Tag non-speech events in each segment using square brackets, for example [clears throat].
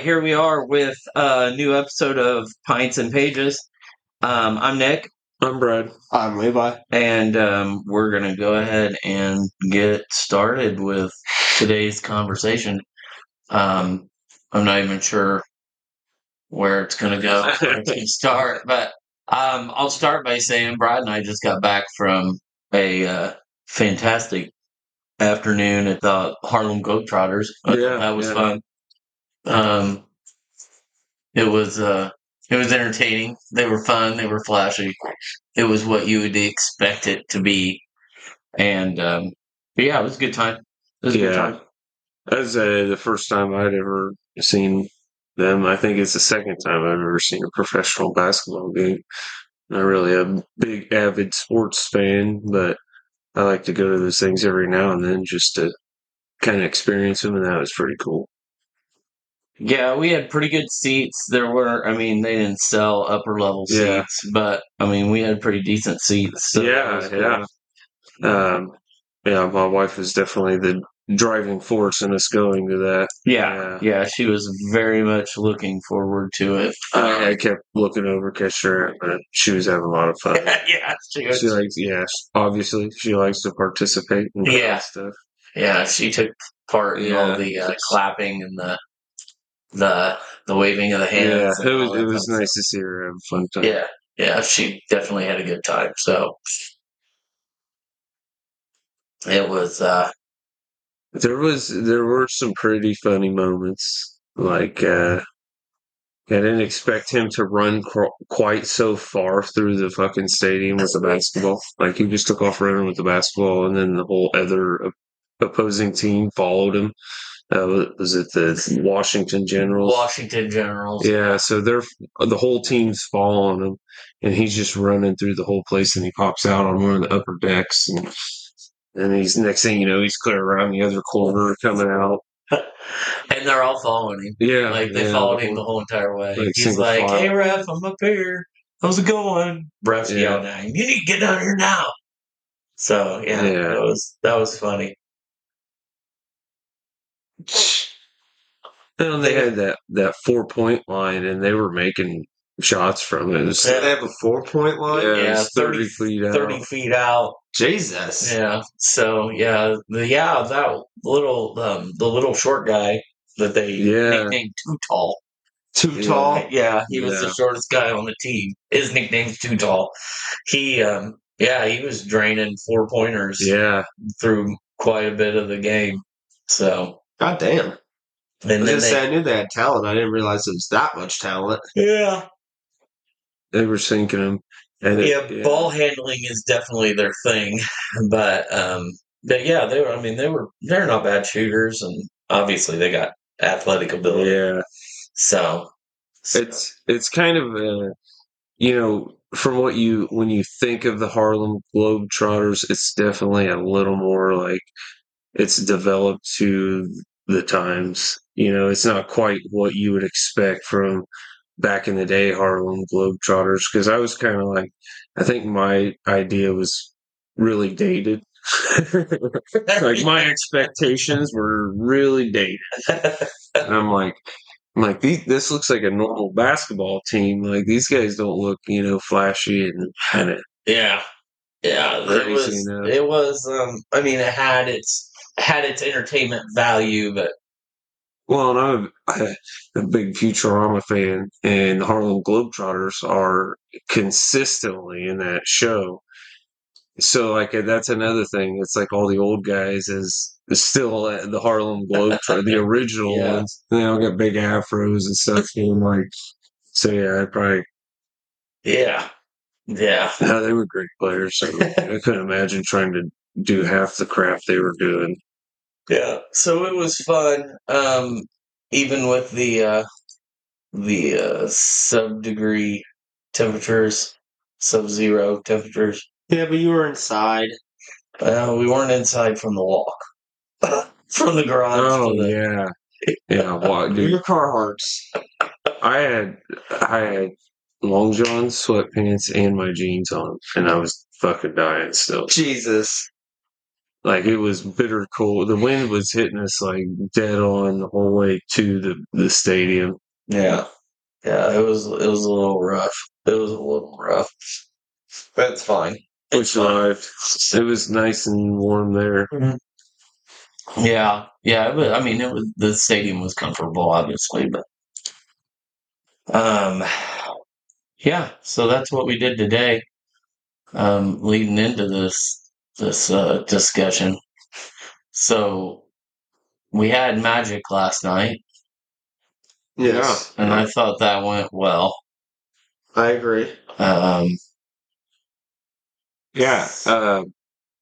right, here we are with a new episode of Pints and Pages. Um, I'm Nick, I'm Brad. I'm Levi. and um, we're going to go ahead and get started with today's conversation. Um, I'm not even sure where it's going to go, where to [laughs] start, but um, I'll start by saying Brad and I just got back from a uh, fantastic afternoon at the Harlem Globetrotters. I thought Yeah, that was yeah. fun. Um, it was uh, it was entertaining. They were fun. They were flashy. It was what you would expect it to be, and um, yeah, it was a good time. It was a good Yeah. time. That's uh, the first time I'd ever seen them. I think it's the second time I've ever seen a professional basketball game. Not really a big avid sports fan, but I like to go to those things every now and then just to kind of experience them, and that was pretty cool. Yeah, we had pretty good seats. There were, I mean, they didn't sell upper level Yeah. seats, but I mean, we had pretty decent seats. so Yeah, cool. yeah. Um, yeah, my wife was definitely the driving force in us going to that. yeah, Yeah. yeah. She was very much looking forward to it. I, I kept looking over, her, but she was having a lot of fun. [laughs] yeah, she was. She likes, yeah, obviously she likes to participate in that Yeah. stuff. Yeah, she took part in all the uh, clapping and the the the waving of the Yeah, hands. and it was it was nice to see her have a fun time. Yeah, yeah, she definitely had a good time. So it was. uh There was there were some pretty funny moments. Like uh I didn't expect him to run cr- quite so far through the fucking stadium with the basketball. Like he just took off running with the basketball, and then the whole other opposing team followed him. Uh, was- it the Washington Generals? Washington Generals. Yeah, so they're the whole team's following him, and he's just running through the whole place, and he pops out on one of the upper decks, and and he's next thing you know, he's clear around the other corner coming out. [laughs] and they're all following him. Yeah, Like they yeah, followed him the whole- whole entire way. like He's like, file. "Hey, ref, I'm up here. How's it going?" Ref's Yeah. yelling at him, "You need to get down here now." So yeah, Yeah. that was that was funny. And they had that that four point line, and they were making shots from it. It was, They have a four point line. yeah, Yeah, thirty 30 feet out. Thirty feet out. Jesus. Yeah. So yeah, the, yeah, that little um, the little short guy that they Yeah. nicknamed Too Tall. Too Yeah. tall. Yeah, he was the shortest guy on the team. His nickname's Too Tall. He um yeah, he was draining four pointers Yeah, through quite a bit of the game. So God damn. I was then gonna say I knew they had talent. I didn't realize it was that much talent. yeah, they were sinking him. And it- yeah, ball handling is definitely their thing, [laughs] but um, but yeah, they were. I mean, they were they're not bad shooters, and obviously they got athletic ability. Yeah, So, so it's it's kind of uh, you know from what you when you think of the Harlem Globetrotters, it's definitely a little more like it's developed to the times. You know, it's not quite what you would expect from back in the day Harlem Globetrotters because I was kind of like I think my idea was really dated. [laughs] like my expectations were really dated. And I'm like, I'm like, these, this looks like a normal basketball team. Like these guys don't look, you know, flashy and kind of. yeah, yeah, it was enough. it was. Um, I mean, it had its had its entertainment value, but Well, and I'm a, big Futurama fan, and the Harlem Globetrotters are consistently in that show. So, like, that's another thing. It's like all the old guys is, is still at the Harlem Globetrotters, the [laughs] original Yeah. ones. They all got big afros and stuff. And like, so yeah, I probably yeah, yeah. No, [laughs] they were great players. So I couldn't imagine trying to do half the crap they were doing. Yeah, so it was fun. Um, even with the uh, the uh, sub degree temperatures, sub zero temperatures. Yeah, but you were inside. Uh, we weren't inside from the walk, [laughs] from the garage. Oh to the, yeah, yeah. [laughs] Well, dude, Your Carhartts. I had I had long johns, sweatpants, and my jeans on, and I was fucking dying still. Jesus. Like it was bitter cold. The wind was hitting us like dead on the whole way to the the stadium. Yeah. Yeah, it was it was a little rough. It was a little rough. That's fine. We survived. It was nice and warm there. Yeah, yeah. It was, I mean, it was the stadium was comfortable, obviously, but um, yeah. So that's what we did today. Um, leading into this this uh, discussion. So we had Magic last night, Yeah. and I thought that went well. I agree. Um, Yeah. Uh,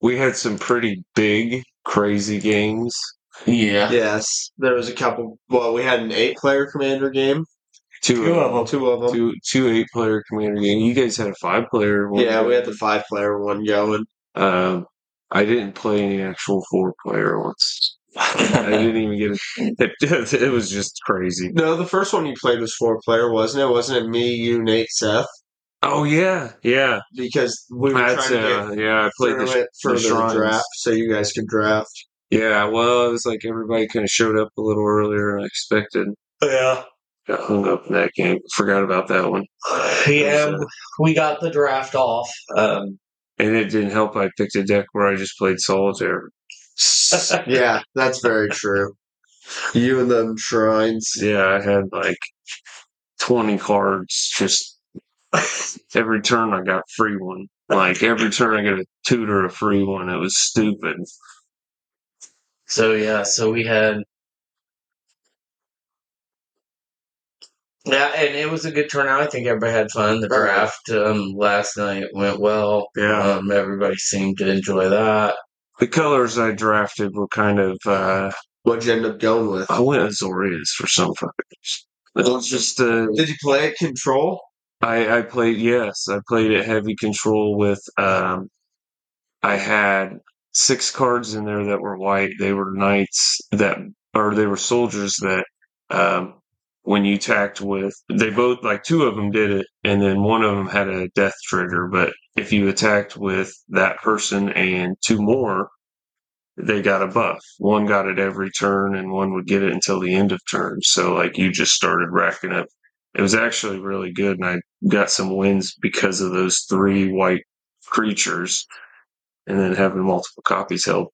we had some pretty big, crazy games. yeah, Yes, there was a couple. Well, we had an eight-player commander game. Two, Two of them. Two of them. Two, two eight-player commander game. You guys had a five-player one. Yeah, we had the five-player one going. Um, I didn't play any actual four-player ones. I didn't even get it. [laughs] It, [laughs] it was just crazy. No, the first one you played was four-player, wasn't it? Wasn't it me, you, Nate, Seth? Oh yeah, yeah. Because we were That's trying to uh, get yeah. I played the, tournament for the the, draft, so you guys could draft. Yeah, well, it was like everybody kind of showed up a little earlier than I expected. yeah, Got hung up in that game. Forgot about that one. yeah. We got the draft off. Um, And it didn't help. I picked a deck where I just played solitaire. [laughs] yeah, that's very true. You and them shrines. Yeah, I had like 20 cards. Just every turn I got free one. Like every turn I get a tutor a free one. It was stupid. So yeah, so we had yeah, and it was a good turnout. I think everybody had fun. The draft um, last night went well. Yeah. um, everybody seemed to enjoy that. The colors I drafted were kind of, uh, What'd you end up going with? I went Azorius for some fucking. It was just, uh, Did you play it control? I, I played yes, I played at heavy control with um I had six cards in there that were white. They were knights that or they were soldiers that um when you tacked with they both like two of them did it and then one of them had a death trigger, but if you attacked with that person and two more they got a buff. One got it every turn and one would get it until the end of turn. So like you just started racking up it was actually really good and I got some wins because of those three white creatures and then having multiple copies helped.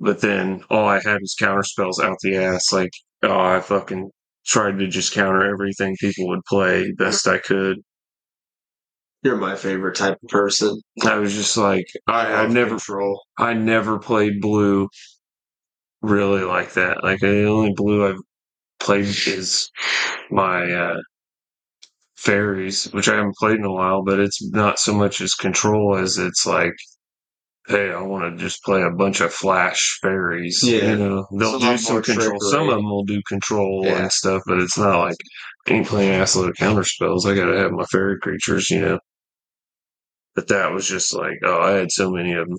But then all I had was counter spells out the ass. Like, oh, I fucking tried to just counter everything people would play best I could. You're my favorite type of person. I was just like, I, I never, control. I never played blue really like that. Like the only blue I've played is my uh, fairies, which I haven't played in a while, but it's not so much as control as it's like, hey, I want to just play a bunch of flash fairies. Yeah. You know, they'll do some control. Some of them will do control Yeah. and stuff, but it's not like I ain't playing ass load of counter spells. I got to have my fairy creatures, you know. But that was just like, oh, I had so many of them.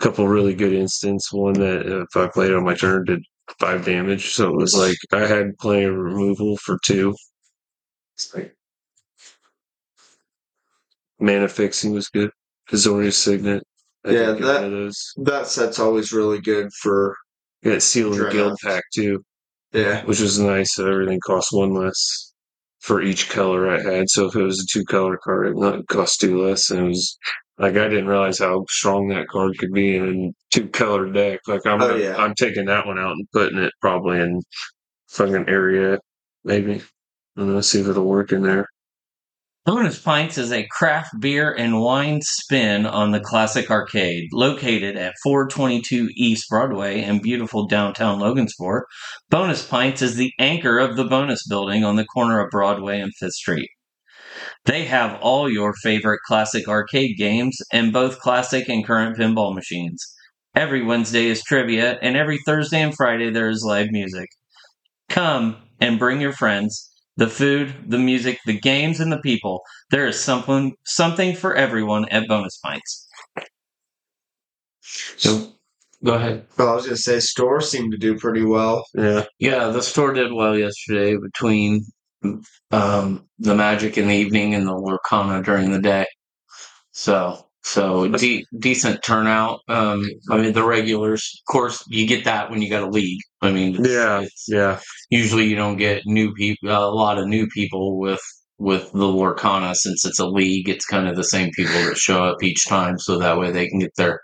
A couple really good instants. One that if I played on my turn did five damage. So it was like I had plenty of removal for two. It's like mana fixing was good. Azorius Signet. I Yeah, that- one of those. That set's always really good for Got Seal the Guildpact too, yeah. which was nice. So everything cost one less for each color I had. So if it was a two color card, it would cost two less. And it was like I didn't realize how strong that card could be in a two color deck. Like I'm, Oh, yeah. I'm taking that one out and putting it probably in fucking area, maybe. I don't know. See if it'll work in there. Bonus Pints is a craft beer and wine spin on the classic arcade, located at 422 East Broadway in beautiful downtown Logansport. Bonus Pints is the anchor of the bonus building on the corner of Broadway and Fifth Street. They have all your favorite classic arcade games and both classic and current pinball machines. Every Wednesday is trivia, and every Thursday and Friday there is live music. Come and bring your friends the food, the music, the games, and the people. There is something something for everyone at Bonus Pints. So go ahead. Well, I was gonna say store seemed to do pretty well. Yeah. Yeah, the store did well yesterday between um, the magic in the evening and the Lorcana during the day. So So de- decent turnout. Um, I mean, the regulars, of course, you get that when you got a league. I mean, it's- Yeah, it's- yeah, usually you don't get new people, a lot of new people with with the Lorcana since it's a league. It's kind of the same people that show up each time, so that way they can get their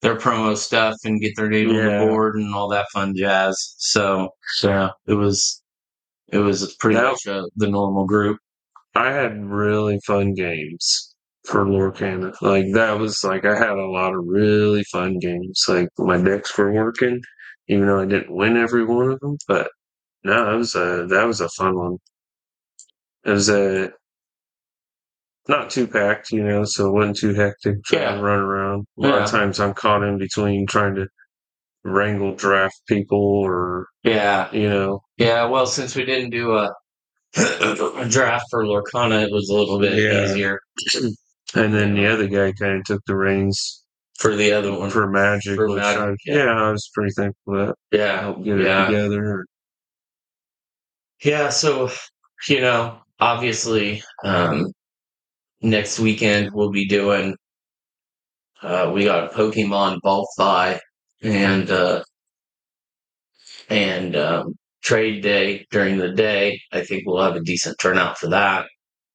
their promo stuff and get their name on the board and all that fun jazz. So, so yeah, it was it was pretty That- much uh, the normal group. I had really fun games for Lorcana. Like that was like I had a lot of really fun games. Like my decks were working, even though I didn't win every one of them. But no, that was a that was a fun one. It was a not too packed, you know, so it wasn't too hectic trying Yeah. to run around. A lot Yeah. of times I'm caught in between trying to wrangle draft people or Yeah, you know yeah. Well, since we didn't do a, [coughs] a draft for Lorcana, it was a little bit Yeah. easier [clears throat] and then the other guy kind of took the reins for the other one. for Magic, For Magic, I, yeah. yeah. I was pretty thankful for that. yeah, Help get it together. Yeah, so you know, obviously, um, next weekend we'll be doing. Uh, we got Pokemon Ball Buy and uh, and um, Trade Day during the day. I think we'll have a decent turnout for that.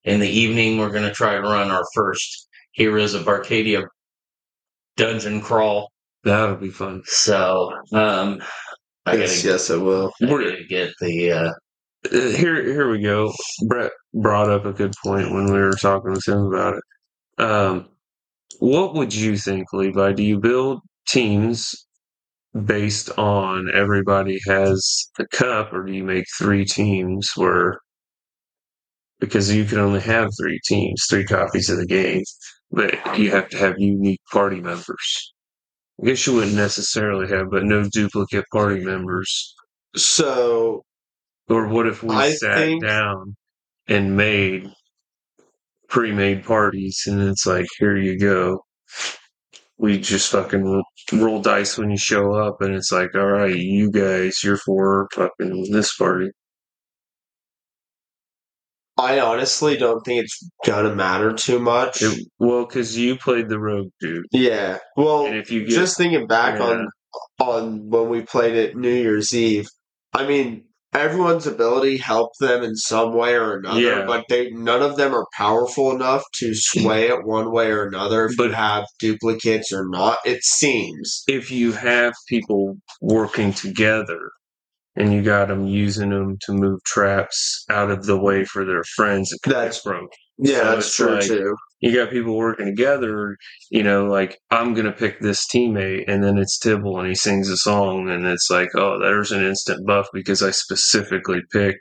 In the evening, we're going to try to run our first Heroes of Barcadia dungeon crawl. That'll be fun. So um, I Yes, gotta, yes, it will. I gotta get the uh, Uh, Here, here we go. Brett brought up a good point when we were talking with him about it. Um, what would you think, Levi? Do you build teams based on everybody has the cup, or do you make three teams where because you can only have three teams, three copies of the game, but you have to have unique party members. I guess you wouldn't necessarily have, but no duplicate party members. So Or what if we I sat think- down and made pre-made parties, and it's like, here you go. We just fucking roll, roll dice when you show up, and it's like, all right, you guys, you're for fucking this party. I honestly don't think it's gonna matter too much. It, well, because you played the rogue dude, yeah. Well, and if you get just thinking back Yeah. on on when we played it New Year's Eve, I mean, everyone's ability helped them in some way or another, Yeah. but they none of them are powerful enough to sway it one way or another. If you But- have duplicates or not, it seems. if you have people working together and you got them using them to move traps out of the way for their friends, That's- broke. Yeah, So that's true like- too. You got people working together, you know, like I'm gonna pick this teammate, and then it's Tibble, and he sings a song, and it's like, oh, there's an instant buff because I specifically picked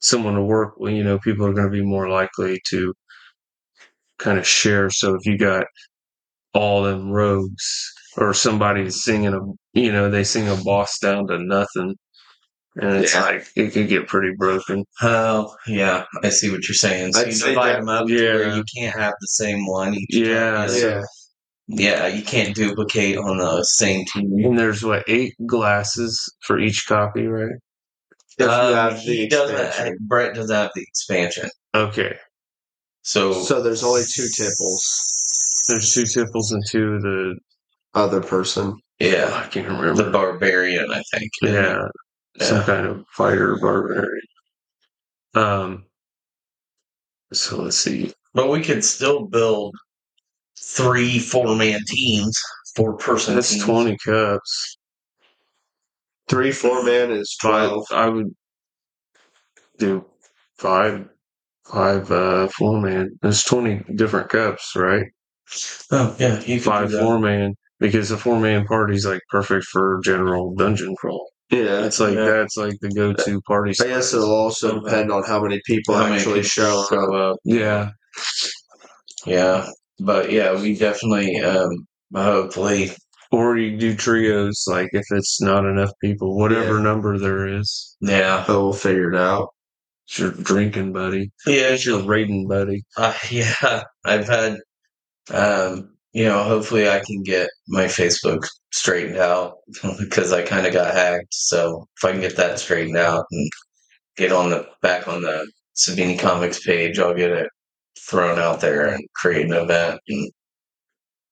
someone to work with. You know, people are going to be more likely to kind of share. So if you got all them rogues or somebody singing a, you know, they sing a boss down to nothing, and it's Yeah. like it could get pretty broken. Oh, yeah, I see what you're saying. So I'd you say divide that- them up yeah. where you can't have the same one each Yeah. time. Yeah. Yeah, you can't duplicate on the same team. And there's what eight glasses for each copy, right? If you Um, have the he doesn't. expansion. Brett doesn't have the expansion, Okay. so So there's only two tipples. There's two tipples and two the Other person. Yeah, I can't remember the barbarian, I think. Yeah, some kind of fighter barbarian. Um. So let's see. but we could still build three four-man teams, four-person. That's teams. twenty cups. Three four man is Five. twelve. I would do five. Five uh four man. There's twenty different cups, right? Oh yeah, you Five four man because the four man party's like perfect for general dungeon crawl. Yeah. It's like Yeah. that's like the go to party. I guess it'll also depend on how many people How many actually people show up. up. Yeah. Yeah, but yeah, we definitely, um, hopefully, Or you do trios, like if it's not enough people, whatever Yeah. number there is. yeah, But we'll figure it out. It's your drinking buddy. yeah, It's your raiding buddy. Uh, [laughs] yeah, I've had, um, you know, hopefully I can get my Facebook straightened out [laughs] because I kind of got hacked. So if I can get that straightened out and get on the back on the Savini Comics page, I'll get it thrown out there and create an event and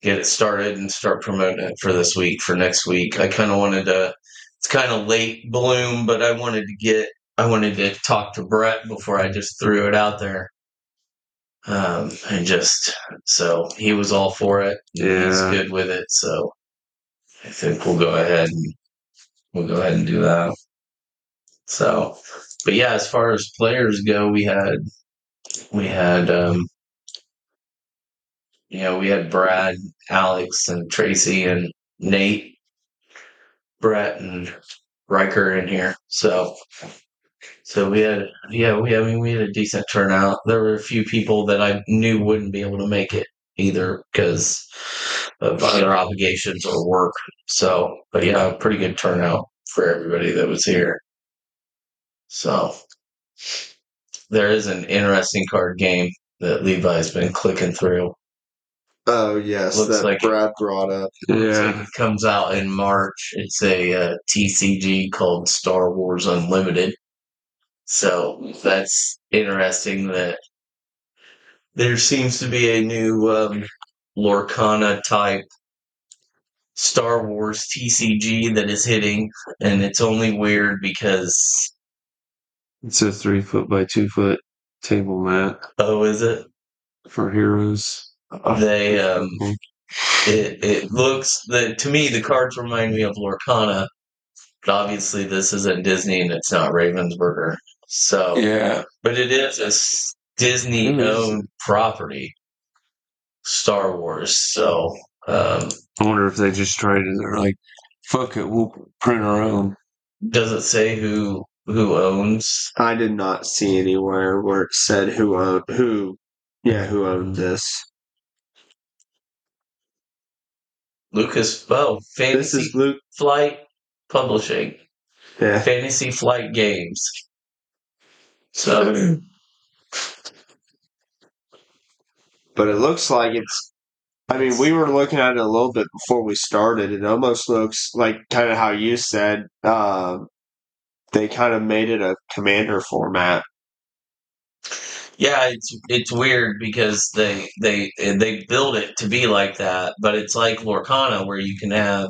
get it started and start promoting it for this week for next week. I kind of wanted to. It's kind of late bloom, but I wanted to get. I wanted to talk to Brett before I just threw it out there. Um, and just so he was all for it. He's good with it. So I think we'll go ahead and we'll go ahead and do that. So, but yeah, as far as players go, we had we had um you know, we had Brad, Alex, and Tracy, and Nate, Brett, and Riker in here. So, so we had, yeah, we, I mean, we had a decent turnout. There were a few people that I knew wouldn't be able to make it either because of other obligations or work. So, but yeah, a pretty good turnout for everybody that was here. So, there is an interesting card game that Levi's been clicking through. Oh yes, Looks that like- Brad brought up. Yeah. It comes out in March. It's a uh, TCG called Star Wars Unlimited. So that's interesting that there seems to be a new um, Lorcana type Star Wars TCG that is hitting, and it's only weird because It's a three foot by two foot table mat oh, is it? for heroes. They um, it it looks that to me the cards remind me of Lorcana, but obviously this isn't Disney and it's not Ravensburger. So, Yeah. but it is a Disney owned property, Star Wars. So, um, I wonder if they just tried it. They're like, fuck it, we'll print our own. does it say who who owns? I did not see anywhere where it said who owned who. Yeah, who owned this? Lucas? Oh, This Fantasy is Luke. Flight Publishing, Yeah, Fantasy Flight Games. So, but it looks like it's. I mean, we were looking at it a little bit before we started. It almost looks like kind of how you said. Um, they kind of made it a commander format. Yeah, it's it's weird because they they they build it to be like that, but it's like Lorcana where you can have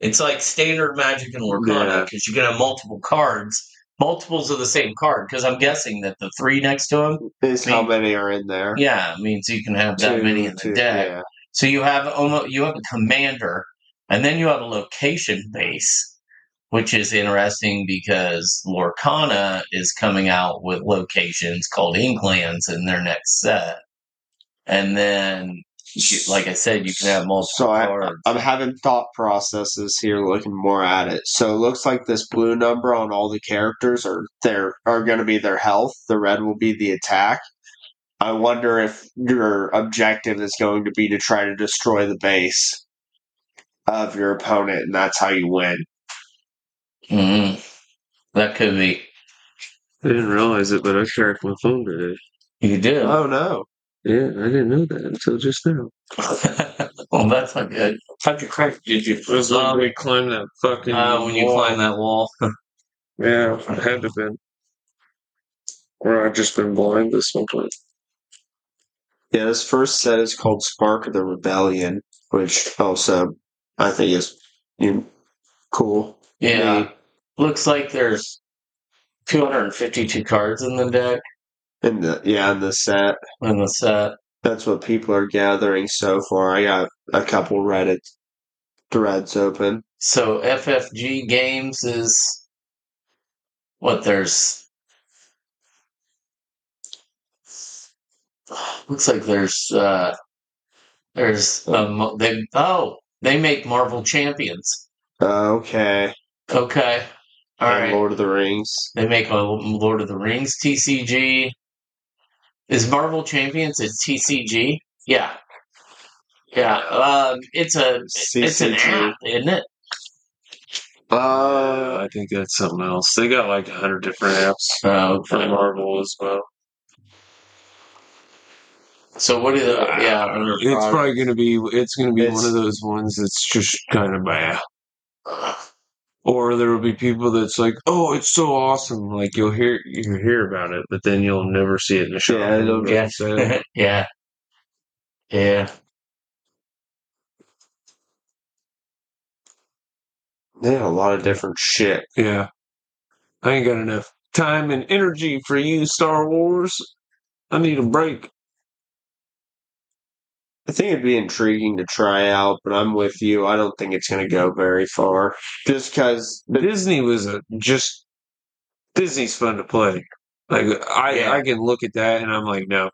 it's like standard Magic and Lorcana Yeah. because you can have multiple cards, multiples of the same card. Because I'm guessing that the three next to them, Is how many are in there? yeah, means you can have that Two- many in the two, deck. yeah. So you have almost you have a commander, and then you have a location base, which is interesting because Lorcana is coming out with locations called Inklands in their next set, and then you, like I said, you can have multiple So I, cards. I'm having thought processes here, looking more at it. So it looks like this blue number on all the characters are their are going to be their health. The red will be the attack. I wonder if your objective is going to be to try to destroy the base of your opponent, and that's how you win. Mhm. That could be. I didn't realize it, but I cracked my phone today. You do. Oh no! Yeah, I didn't know that until just now. [laughs] well, that's not good. How'd you crack? Did you? It was like we climbed that fucking. Uh, when you wall. climb that wall. [laughs] Yeah, I had to been. Or I've just been blind this whole time. Yeah, this first set is called Spark of the Rebellion, which also I think is you know, cool. Yeah. Neat. Looks like there's 252 cards in the deck In the yeah, in the set. in the set. That's what people are gathering so far. I got a couple Reddit threads open. So FFG games is what there's [sighs] looks like there's uh there's um they oh they make Marvel Champions. Okay. Okay. All right. Lord of the Rings. They make a Lord of the Rings TCG. Is Marvel Champions it's TCG? Yeah. Yeah. Um it's a it's an CCG. app, isn't it? Uh, I think that's something else. They got like a hundred different apps Oh, for Marvel as well. So what what is it? Yeah, It's probably gonna be. It's gonna be It's- one of those ones that's just kind of bad. Or there will be people that's like, "Oh, it's so awesome!" Like you'll hear you hear about it, but then you'll never see it in the show. Yeah, it'll get yeah. [laughs] yeah, yeah. They have a lot of different shit. Yeah, I ain't got enough time and energy for you, Star Wars. I need a break. I think it'd be intriguing to try out, but I'm with you. I don't think it's going to go mm-hmm. very far. Just because Disney was a just Disney's fun to play. Like I, Yeah. I can look at that and I'm like, no.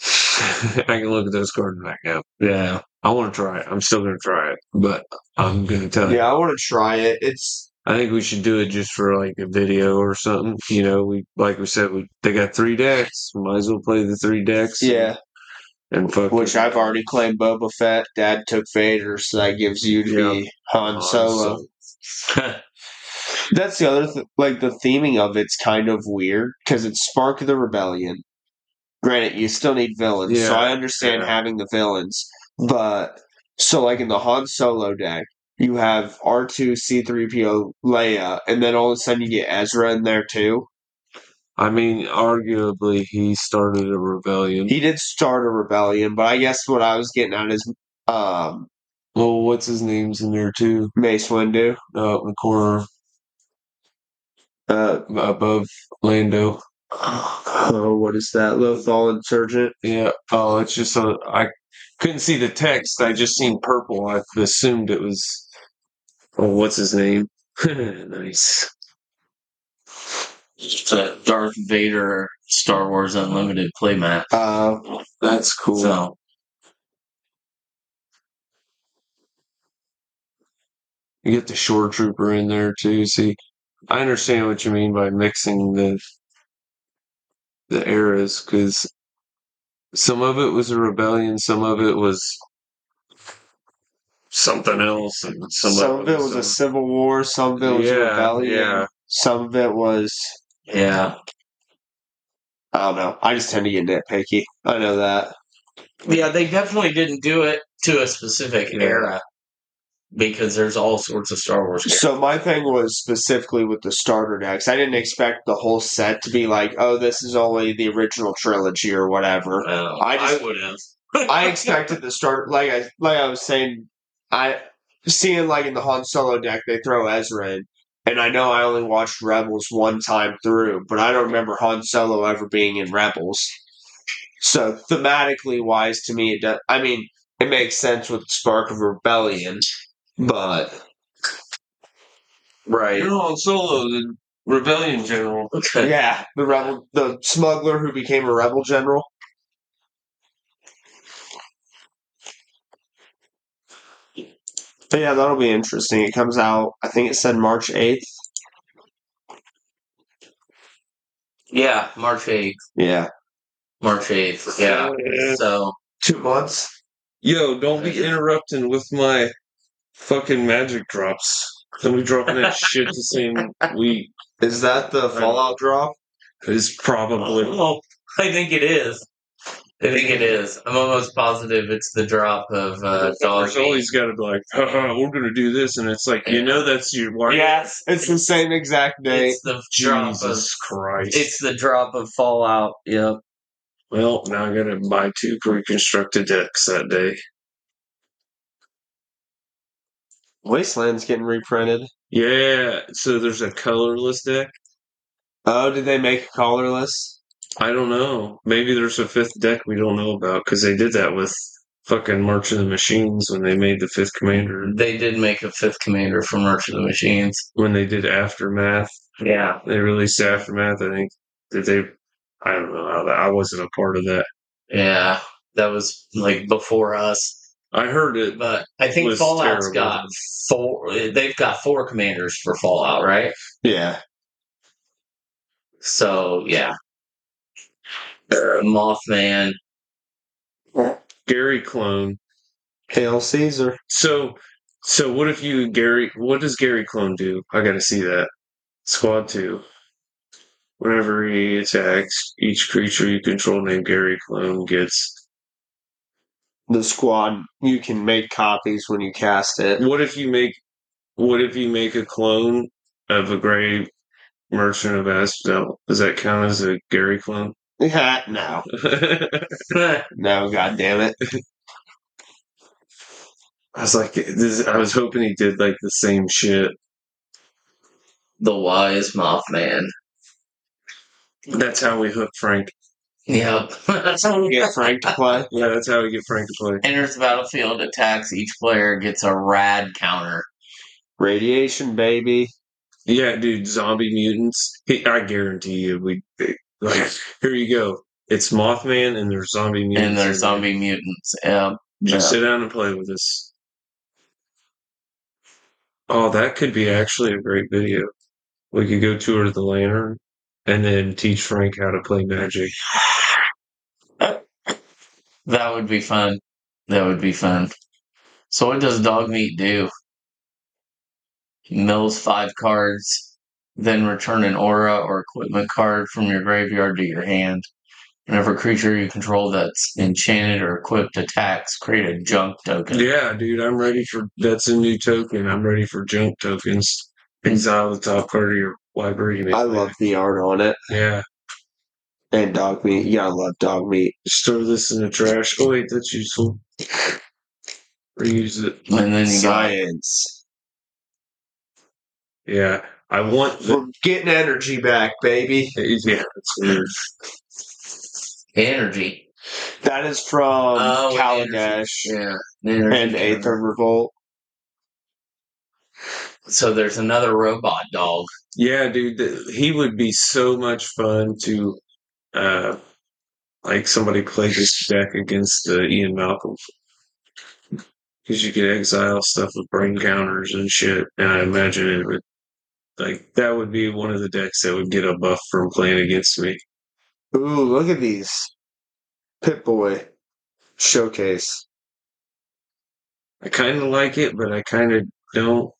[laughs] I can look at those cards and like, no. Yeah. I want to try it. I'm still going to try it, but I'm going to tell you. yeah, I want to try it. It's I think we should do it just for like a video or something. You know, we like we said, we they got three decks. Might as well play the three decks. yeah, and fuck which I've already claimed Boba Fett. Dad took Vader, so that gives you to Yeah. be Han Han Solo. Solo. [laughs] That's the other th- like the theming of it's kind of weird because it's Spark of the Rebellion. Granted, you still need villains, so I understand yeah. having the villains, but so like in the Han Solo deck, you have R two C three PO Leia, and then all of a sudden you get Ezra in there too. I mean, arguably, he started a rebellion. He did start a rebellion, but I guess what I was getting at is um, well, what's his name's in there too? Mace Windu. Uh, in the corner Uh, above Lando. oh, what is that? Lothal Insurgent. Yeah. Oh, it's just a. I couldn't see the text. I just seen purple. I assumed it was. Oh, what's his name? [laughs] nice. It's a Darth Vader Star Wars Unlimited playmat. Uh, That's cool. So You get the shore trooper in there too. See, I understand what you mean by mixing the the eras because some of it was a rebellion, some of it was something else, and some, some, of it was a a civil war. Some of it was a Yeah, rebellion. yeah. Some of it was yeah, I don't know. I just tend to get nitpicky. I know that. yeah, they definitely didn't do it to a specific Yeah. era because there's all sorts of Star Wars. characters. So my thing was specifically with the starter decks. I didn't expect the whole set to be like, oh, this is only the original trilogy or whatever. Oh, I I, would have. I [laughs] expected the start like I like I was saying. I seeing like in the Han Solo deck they throw Ezra in, and I know I only watched Rebels one time through, but I don't remember Han Solo ever being in Rebels. So thematically wise, to me, it does. I mean, it makes sense with the Spark of Rebellion, but right, You're on solo, the rebellion general. [laughs] yeah, the rebel, the smuggler who became a rebel general. But yeah, that'll be interesting. It comes out, I think it said March 8th. Yeah, March eighth. Yeah. March eighth. Oh, yeah. So Two months. Yo, don't be interrupting with my fucking magic drops. Then we dropping that [laughs] shit the same week. Is that the Fallout drop? It's probably. oh, I think it is. I think it is. I'm almost positive it's the drop of uh, dog. There's always got to be like, Haha, we're going to do this. And it's like, you know, that's your wife. Yes, it's the same exact day. It's the drop of. Jesus Christ. It's the drop of Fallout. Yep. well, now I got to buy two reconstructed decks that day. Wasteland's getting reprinted. Yeah. So there's a colorless deck. Oh, did they make a colorless? I don't know. Maybe there's a fifth deck we don't know about because they did that with fucking March of the Machines when they made the fifth commander. They did make a fifth commander for March of the Machines. When they did Aftermath, Yeah. they released Aftermath. I think did they? I don't know how that. I wasn't a part of that. Yeah. That was like before us. I heard it. But I think Was Fallout's terrible. got four. They've got four commanders for Fallout, right? Yeah. So yeah, uh, Mothman. Gary clone. Hail Caesar. So, so what if you Gary? What does Gary clone do? I got to see that. Squad two. Whenever he attacks, each creature you control named Gary clone gets. The squad, you can make copies when you cast it. What if you make? What if you make a clone of a gray merchant of Asphodel? Does that count as a Gary clone? Yeah, [laughs] no. No, god damn it. I was like, this, I was hoping he did like the same shit. the wise Mothman. That's how we hook Frank. Yep. That's how we Get Frank to play. [laughs] Yeah, that's how we get Frank to play. Enters the battlefield, attacks. Each player gets a rad counter. Radiation, baby. Yeah, dude, zombie mutants. I guarantee you, we like. Here you go. It's Mothman and there's zombie mutants. And there's zombie mutants. Yeah. Just Yeah. sit down and play with us. Oh, that could be actually a great video. We could go tour the lantern and then teach Frank how to play magic. That would be fun. That would be fun. So what does dog meat do? He Mills five cards, then return an aura or equipment card from your graveyard to your hand. Whenever a creature you control that's enchanted or equipped attacks, create a junk token. Yeah, dude, I'm ready for that's a new token. I'm ready for junk tokens. Exile the top card of your library. I love the art on it. Yeah, And dog meat. You gotta love dog meat. just throw this in the trash. Oh wait, that's useful. Reuse it. And then you got Science. Yeah, I want the. We're getting energy back, baby. Yeah, energy. That is from Oh, Kaladesh Yeah. Energy and counter. Aether Revolt. So there's another robot dog. Yeah, dude, th- he would be so much fun to, uh, like somebody play this deck against uh, Ian Malcolm. Because you could exile stuff with brain counters and shit, and I imagine it would, like, that would be one of the decks that would get a buff from playing against me. Ooh, look at these. Pip-Boy showcase. I kind of like it, but I kind of don't.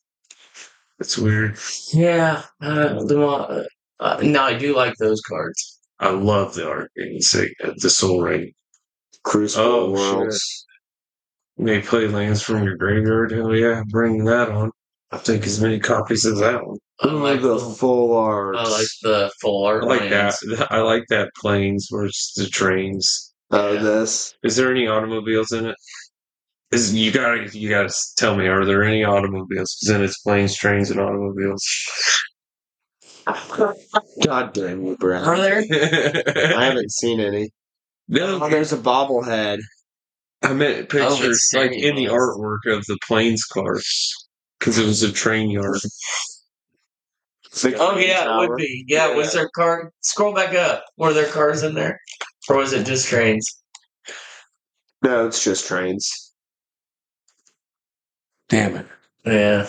It's weird. Yeah. Uh, the mo- uh, no, I do like those cards. I love the art. It's like uh, the Sol Ring. Crucible Oh, Worlds. You may play lands from your graveyard. Hell yeah, bring that on. I'll take as many copies as that one. I Ooh, like the the, full art. I like the full art I like lands. that. [laughs] I like that planes versus the trains. Oh, Yeah. this. Is there any automobiles in it? Is you gotta you gotta tell me? Are there any automobiles? Because then it's planes, trains, and automobiles. God damn you, Brad. Are there? [laughs] I haven't seen any. no, Oh, there's a bobblehead. I meant oh, pictures it's like in the artwork of the planes cars because it was a train yard. The Oh crane yeah, it would be. Yeah, was there car? Scroll back up. Were there cars in there, or was it just trains? No, it's just trains. Damn it! Yeah.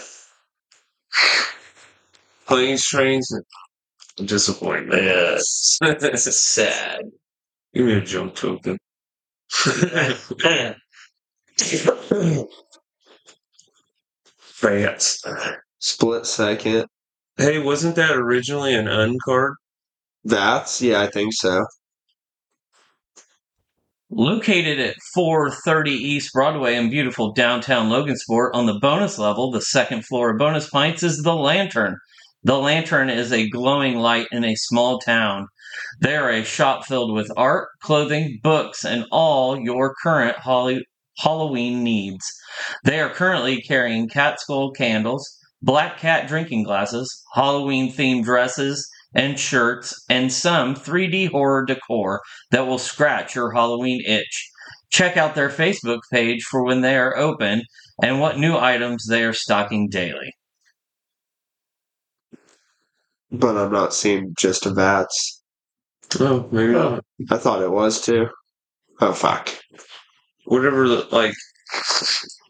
[sighs] Planes, trains, and disappointment. Yes. It's sad. Give me a junk token. [laughs] [laughs] [laughs] Vats. Split second. Hey, wasn't that originally an uncard? That's yeah, I think so. Located at 430 East Broadway in beautiful downtown Logansport, on the bonus level, the second floor of Bonus Pints is the Lantern. The Lantern is a glowing light in a small town. They are a shop filled with art, clothing, books, and all your current Holly- Halloween needs. They are currently carrying cat skull candles, black cat drinking glasses, Halloween themed dresses and shirts, and some 3D horror decor that will scratch your Halloween itch. Check out their Facebook page for when they are open and what new items they are stocking daily. But I'm not seeing just a Vats. Oh, maybe not. I thought it was too. Oh fuck. Whatever, the, like,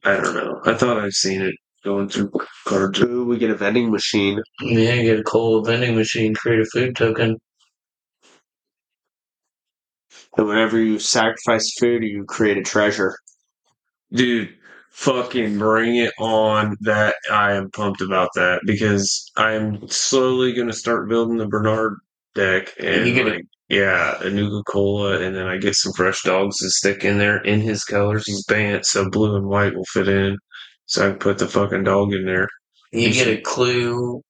I don't know. I thought I've seen it going through cards. Ooh, we get a vending machine. Yeah, get a cool vending machine, create a food token. And whenever you sacrifice food, you create a treasure. Dude, fucking bring it on. That I am pumped about that because I'm slowly going to start building the Bernard deck and You get a- like, yeah, a Nuka Cola, and then I get some fresh dogs to stick in there in his colors. He's Bant, so blue and white will fit in. So I can put the fucking dog in there. You You get a clue,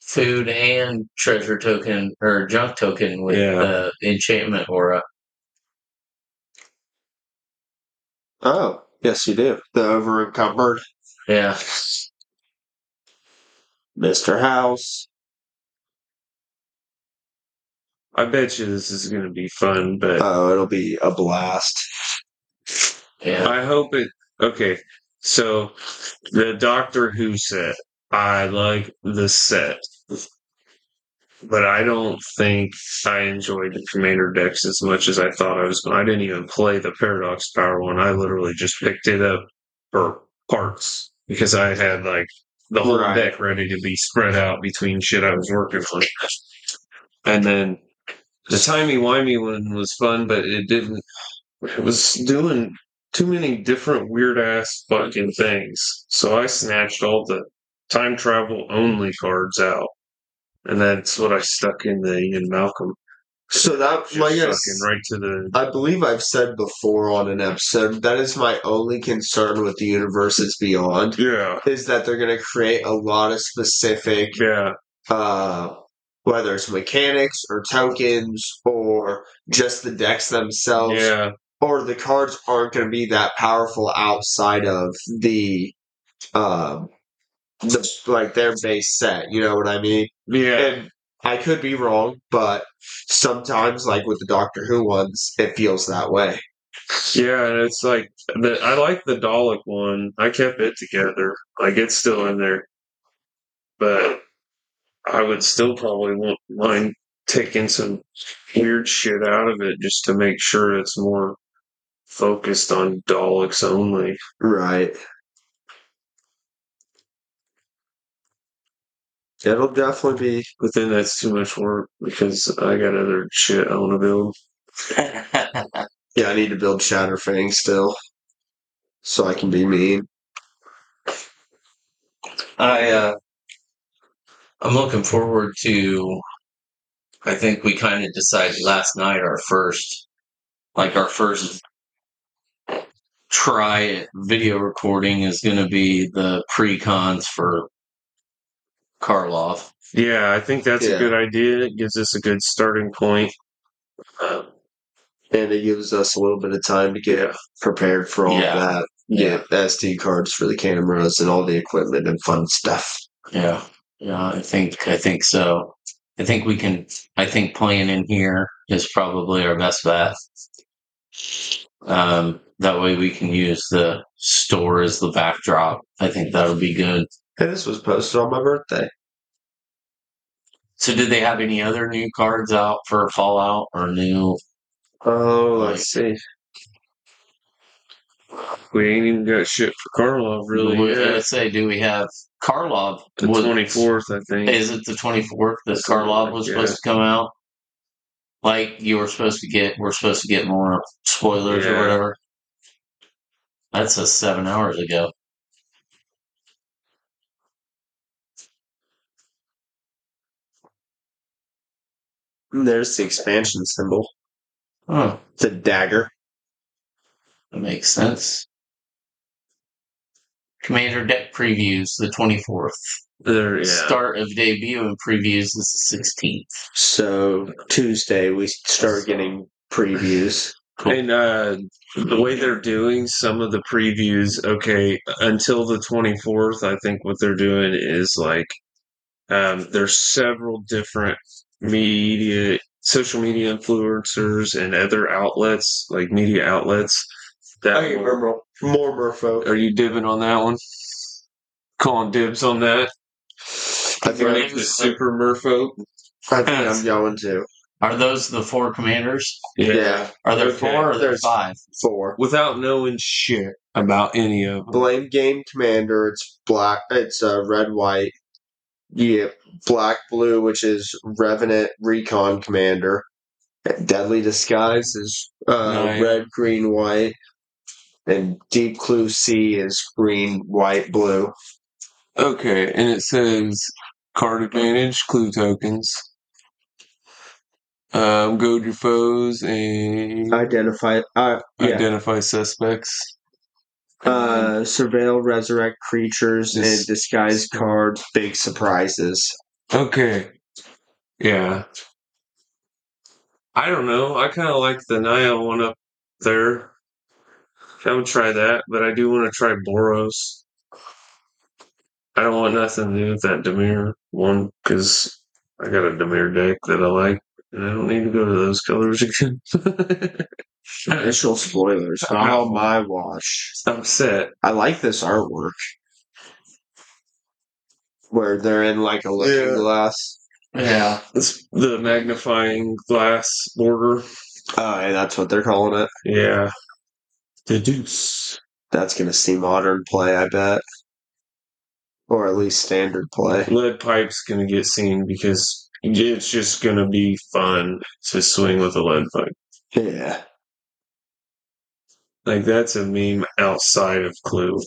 food, and treasure token or junk token with Yeah. the enchantment aura. Oh, yes, you do. The over encumbered Yeah. Mr. House. I bet you this is going to be fun, but Oh, it'll be a blast. Yeah. I hope it. Okay, so the Doctor Who set, I like the set, but I don't think I enjoyed the Commander decks as much as I thought I was going. I didn't even play the Paradox Power one. I literally just picked it up for parts because I had like the whole Right. deck ready to be spread out between shit I was working on. And then the timey wimey one was fun, but it didn't. It was doing too many different weird ass fucking things. So I snatched all the time travel only cards out, and that's what I stuck in the Ian Malcolm. So that, yes, right to the. I believe I've said before on an episode that is my only concern with the universes beyond Yeah, is that they're going to create a lot of specific, yeah, uh, whether it's mechanics or tokens or just the decks themselves, yeah, or the cards aren't going to be that powerful outside of the, um, the like their base set. You know what I mean? yeah. And I could be wrong, but sometimes, like with the Doctor Who ones, it feels that way. Yeah, and it's like the, I like the Dalek one. I kept it together. Like it's still in there, but I would still probably want mind taking some weird shit out of it just to make sure it's more focused on Daleks only. Right. It'll definitely be. But then that's too much work because I got other shit I want to build. [laughs] Yeah, I need to build Shatterfang still, so I can be mean. I uh I'm looking forward to I think we kind of decided last night our first like our first try at video recording is going to be the pre-cons for Karlov. Yeah, I think that's Yeah. a good idea. It gives us a good starting point. Um, And it gives us a little bit of time to get prepared for all Yeah. that. Yeah, SD cards for the cameras and all the equipment and fun stuff. Yeah. Yeah, I think I think so. I think we can I think playing in here is probably our best bet. Um that way we can use the store as the backdrop. I think that'll be good. Hey, this was posted on my birthday. So did they have any other new cards out for Fallout or new Oh, let's see. we ain't even got shit for Karlov really What- yet. Let's say, do we have Karlov? The was- twenty fourth, I think. Is it the twenty fourth that Something Karlov like was that. supposed to come out? Like you were supposed to get, we're supposed to get more spoilers or whatever. That's a seven hours ago. There's the expansion symbol. Oh, The dagger. that makes sense. Commander deck previews the twenty fourth. There, yeah. Start of debut and previews is the sixteenth. So Tuesday we start getting previews. Cool. And uh, the way they're doing some of the previews, okay, until the 24th, I think what they're doing is like um, there's several different media, social media influencers and other outlets, like media outlets. That I will- remember more Merfolk. are you dibbing on that one? Calling dibs on that? I think, Like the super merfolk? I think I'm going to. Are those the four commanders? Yeah. Are there Okay. four or are there There's- five? Four. Without knowing shit about any of them. Blame Game Commander. It's black. It's uh, red white. Yeah, black blue, which is Revenant Recon Commander. Deadly Disguise is uh, Nice. red, green, white, and Deep Clue Sea is green, white, blue. Okay, and it says card advantage, clue tokens. Um, goad your foes and Identify. Uh, yeah. identify suspects. Uh, surveil, resurrect creatures, This- and disguise cards. Big surprises. okay, yeah. I don't know. I kind of like the Naya one up there. I haven't tried that, but I do want to try Boros. I don't want nothing to do with that Dimir one because I got a Dimir deck that I like. And I don't need to go to those colors [laughs] again. Initial spoilers. Not on my watch. I'm set. I like this artwork. Where they're in like a looking Yeah. glass. Yeah. This the magnifying glass border. Oh, yeah, that's what they're calling it. Yeah. The deuce. That's gonna see modern play, I bet. Or at least standard play. Lead pipe's gonna get seen because it's just gonna be fun to swing with a lead pipe. Yeah. Like that's a meme outside of Clue.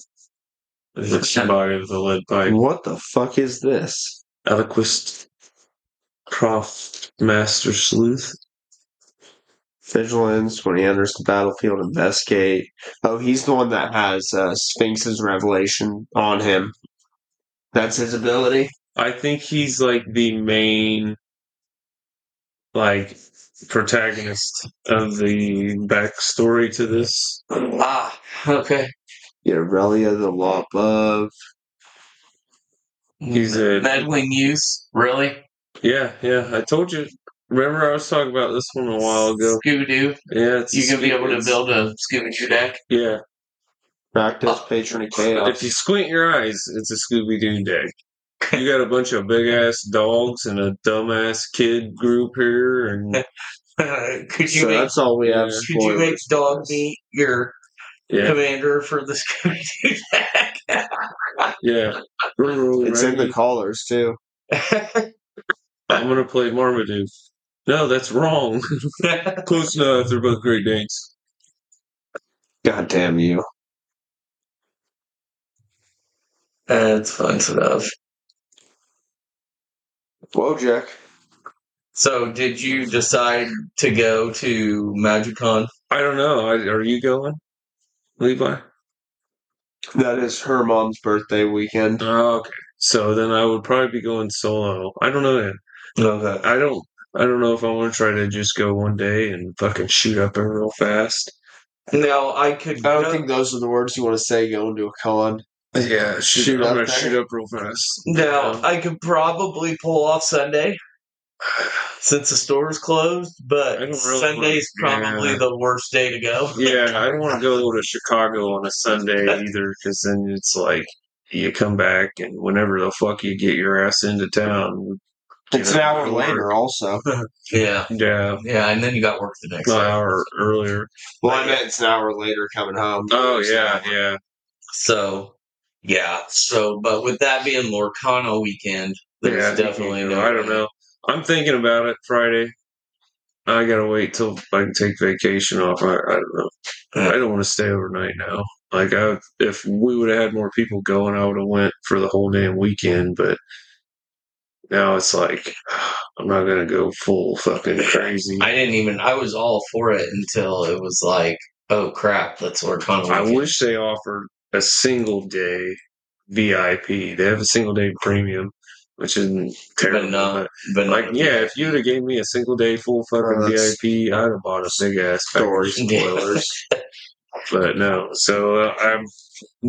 The somebody with a lead pipe. What the fuck is this? Alquist Proft Master Sleuth. Vigilance, when he enters the battlefield, investigate. Oh, he's the one that has uh, Sphinx's revelation on him. That's his ability. I think he's like the main like protagonist of the backstory to this. Ah, okay. Yeah, Relia, the law above. He's a meddling youth. Really? yeah, yeah. I told you. Remember, I was talking about this one a while ago. Scooby Doo. Yeah, it's You can be able to build a Scooby Doo deck. Yeah, Practice, uh, Oh. patron of if you squint your eyes, it's a Scooby Doo deck. You got a bunch of big ass dogs and a dumbass kid group here, and [laughs] could you So make that's all we have. Yeah. could you make. Dog Meat your yeah, commander for the Scooby Doo deck? [laughs] yeah. It's in the collars too. [laughs] I'm gonna play Marmaduke. No, that's wrong. [laughs] Close enough. They're both Great Danes. God damn you. That's fun stuff. Whoa, Jack. So, did you decide to go to MagicCon? I don't know. I, are you going, Levi? That is her mom's birthday weekend. Oh, okay. So then I would probably be going solo. I don't know yet. Okay. I don't. I don't know if I want to try to just go one day and fucking shoot up it real fast. No, I could. I don't go- think those are the words you want to say going to a con. Yeah, shoot shoot. up I'm gonna there. shoot up real fast. Now, Um, I could probably pull off Sunday [sighs] since the store's closed, but really Sunday's wanna- probably yeah. the worst day to go. yeah, I don't want to go [laughs] to Chicago on a Sunday either, because then it's like you come back and whenever the fuck you get your ass into town, It's an hour later, also. [laughs] Yeah. yeah, Yeah, and then you got work the next an hour earlier. Well, I meant it's an hour later coming home. Oh yeah, yeah. So, yeah. So, but with that being Lorcana weekend, there's yeah, definitely no. I don't know. I'm thinking about it Friday. I gotta wait till I can take vacation off. I, I don't know. I don't want to stay overnight now. Like, I, if we would have had more people going, I would have went for the whole damn weekend. But now it's like [sighs] I'm not gonna go full fucking crazy. I didn't even. I was all for it until it was like, oh crap, that's Lorcana. I wish they offered a single day VIP. They have a single day premium, which isn't terrible. but not. but- But Like, not- yeah, if you'd have gave me a single day full fucking Oh, VIP, I'd have bought a big ass Story package. spoilers. [laughs] But no, so uh, I'm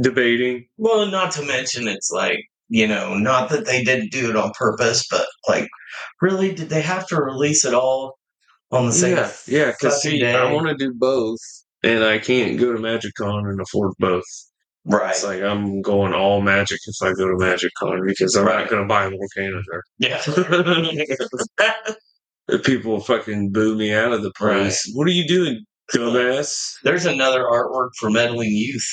debating. Well, not to mention, it's like you know, not that they didn't do it on purpose, but like, really, did they have to release it all on the same? Yeah, yeah, because see, I want to do both, and I can't go to MagicCon and afford both. Right. It's like I'm going all Magic if I go to MagicCon because I'm Right. not going to buy more Canada. yeah. [laughs] If People fucking boo me out of the place. What are you doing, dumbass? There's another artwork for meddling youth.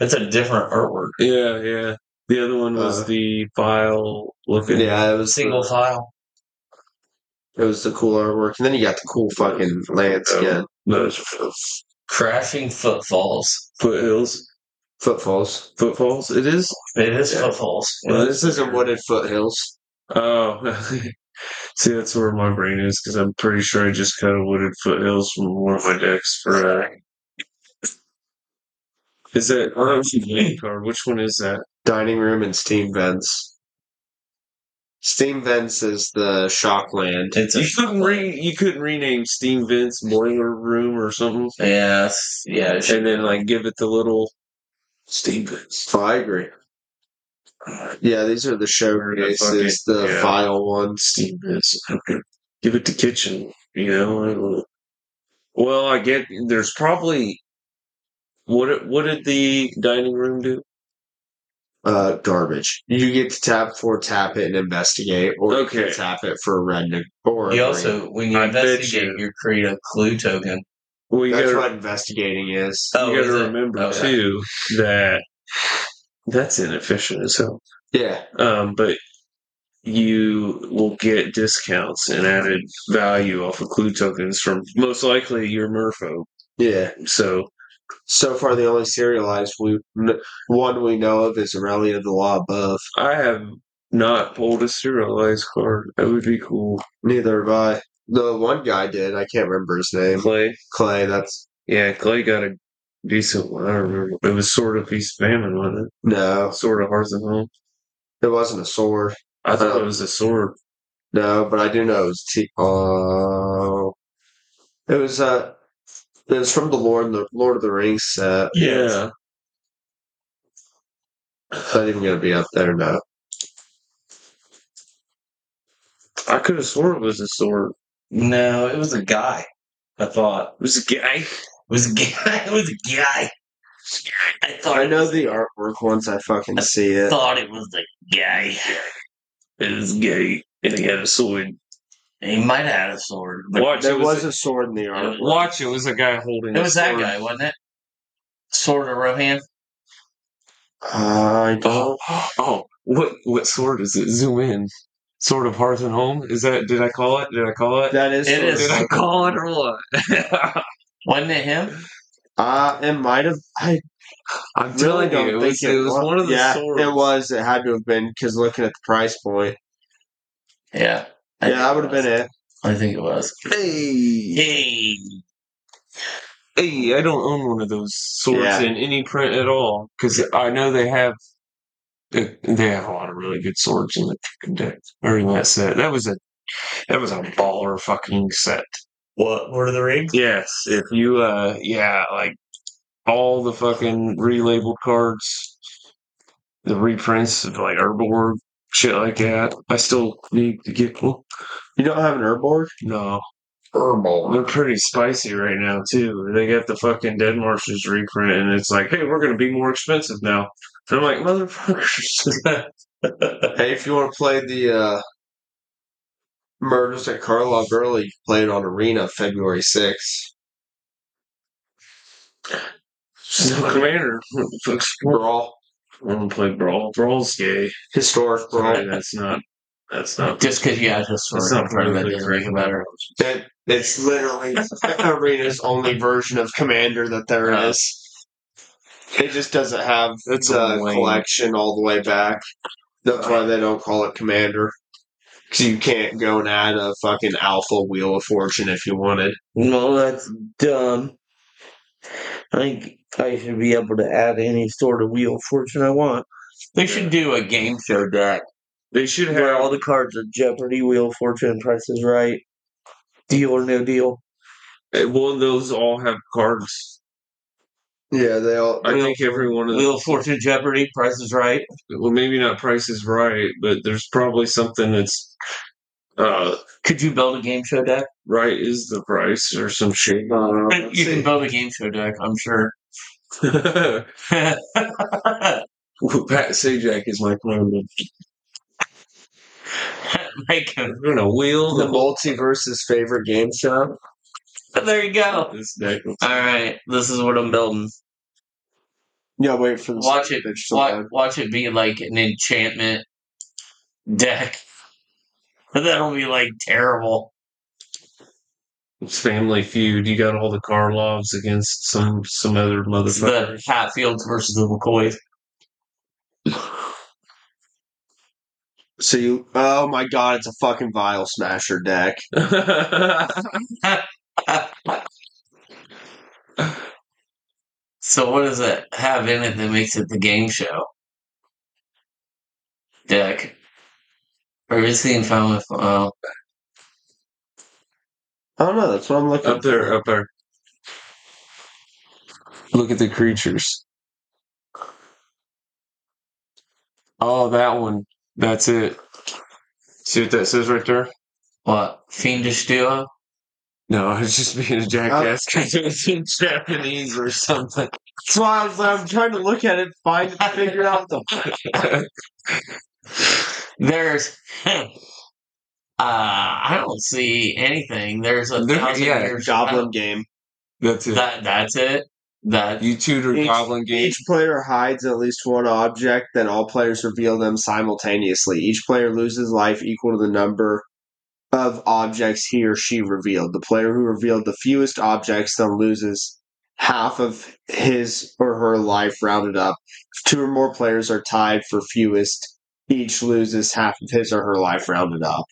That's a different artwork. Yeah, yeah. The other one was Uh, the file looking. yeah, it was Single the, file. it was the cool artwork, and then you got the cool fucking land skin. Those Crashing footfalls. foothills, Footfalls. footfalls. It is. It is Yeah. footfalls. Well, this isn't wooded foothills. Oh, [laughs] see, that's where my brain is because I'm pretty sure I just cut a wooded foothills from one of my decks for. Uh, is that? Oh, that was main card. Which one is that? Dining room and steam vents. Steam vents is the shock land. It's You couldn't re- you couldn't rename Steam Vents Boiler Room or something, Yes. Yeah. and then like give it the little Steam Vents. Oh, I agree. Yeah, these are the showcases, the yeah. file ones. Steam Vents. [laughs] Give it to kitchen. You know. Well, I get there's probably what what did the dining room do? Uh, garbage. You get to tap for tap it and investigate, or you Okay. can tap it for a red or You also, when you I investigate, you. you create a clue token. Well, you That's gotta, what investigating is. Oh, you gotta remember Okay. too that that's inefficient as hell. Yeah, Um, but you will get discounts and added value off of clue tokens from most likely your Merfolk. yeah. So So far, the only serialized we one we know of is Aurelia the Law Above. I have not pulled a serialized card. That would be cool. Neither have I. The one guy did. I can't remember his name. Clay. Clay. That's Yeah, Clay got a decent one. I remember. It was sort of Feast Famine, wasn't it? no. Sword of Hearth and Home. It wasn't a sword. I thought Oh. it was a sword. No, but I do know it was T. Oh, it was. Uh, it was from the Lord, the Lord of the Rings set. Yeah. It's not even going to be up there now. I could have sworn it was a sword. No, it was a guy. I thought It was a guy. it was a guy. [laughs] It was a guy. I thought I know the artwork once I fucking see it. thought it was a guy. It was gay. And he had a sword. He might have had a sword, but Watch, There it was, was a sword in the artwork. watch, it was a guy holding it a was that sword. guy, wasn't it? Sword of Rohan. I don't. Oh, [gasps] oh, what what sword is it? Zoom in. Sword of Hearth and Home. Is that? Did I call it? Did I call it? That is. It sword. is. Did I call it or what? [laughs] Wasn't it him? Uh, it might have. I I'm really telling don't you, it think was, it was wa- one of the yeah, swords. it was. It had to have been because looking at the price point. Yeah. I yeah, I would have been it. I think it was. Hey, Hey. hey! I don't own one of those swords Yeah. in any print at all because I know they have. They they have a lot of really good swords in the fucking deck or in that set. That was a that was a baller fucking set. What? Lord of the Rings? Yes, if you uh yeah, like all the fucking relabeled cards, the reprints of like Urborg, shit like that. I still need to get one. You don't have an Urborg? No. Herbal. They're pretty spicy right now too. They got the fucking Dead Marshes reprint and it's like, hey, we're gonna be more expensive now. And I'm like, motherfuckers. [laughs] Hey, if you want to play the uh, Murders at Karlov early, you play it on Arena February 6th. Commander. Brawl. I want to play Brawl. Brawl's gay. Historic Brawl. Sorry, that's not that's not [laughs] Just because you have That's historic not in front of it politically doesn't make it correct. better. It, it's literally Arena's only version of Commander that there Yeah. is. It just doesn't have it's a lame. collection all the way back. That's why they don't call it Commander. Because you can't go and add a fucking Alpha Wheel of Fortune if you wanted. No, that's dumb. I think I should be able to add any sort of wheel of fortune I want. They should do a game show deck They should have where all the cards are Jeopardy, Wheel of Fortune, Price is Right, Deal or No Deal. Uh, Well, those all have cards. Yeah, they all. I think every one of Wheel them. of Fortune, Jeopardy, Price is Right. Well, maybe not Price is Right, but there's probably something that's uh Could you build a game show deck? right is the price or some shit. you can build a game show deck, I'm sure. [laughs] Pat Sajak is my opponent. Make a, I'm gonna wheel The the multiverse's favorite game show. there you go. this deck. All right, this is what I'm building. Yeah, wait for the Watch it. Watch, watch it be like an enchantment deck. [laughs] That'll be like terrible. It's Family Feud. You got all the Karlovs against some some other It's the motherfuckers. Hatfields versus the McCoys. [sighs] So you, oh my god, it's a fucking Vile Smasher deck. [laughs] So what does it have in it that makes it the game show deck? Or is he in fun with? Oh, I don't know. That's what I'm looking. up there, up there. Look at the creatures. Oh, that one. That's it. See what that says right there? What fiendish duo? No, I was just being a jackass because it was [laughs] in Japanese or something. That's why I was, I'm trying to look at it, find it, figure out the. [laughs] There's. [laughs] uh, I don't see anything. There's a There- thousand yeah, years Goblin game. That's it. That that's it. That you tutor Each- goblin game. Each player hides at least one object, then all players reveal them simultaneously. Each player loses life equal to the number of objects he or she revealed. The player who revealed the fewest objects then loses half of his or her life rounded up. If two or more players are tied for fewest, each loses half of his or her life rounded up.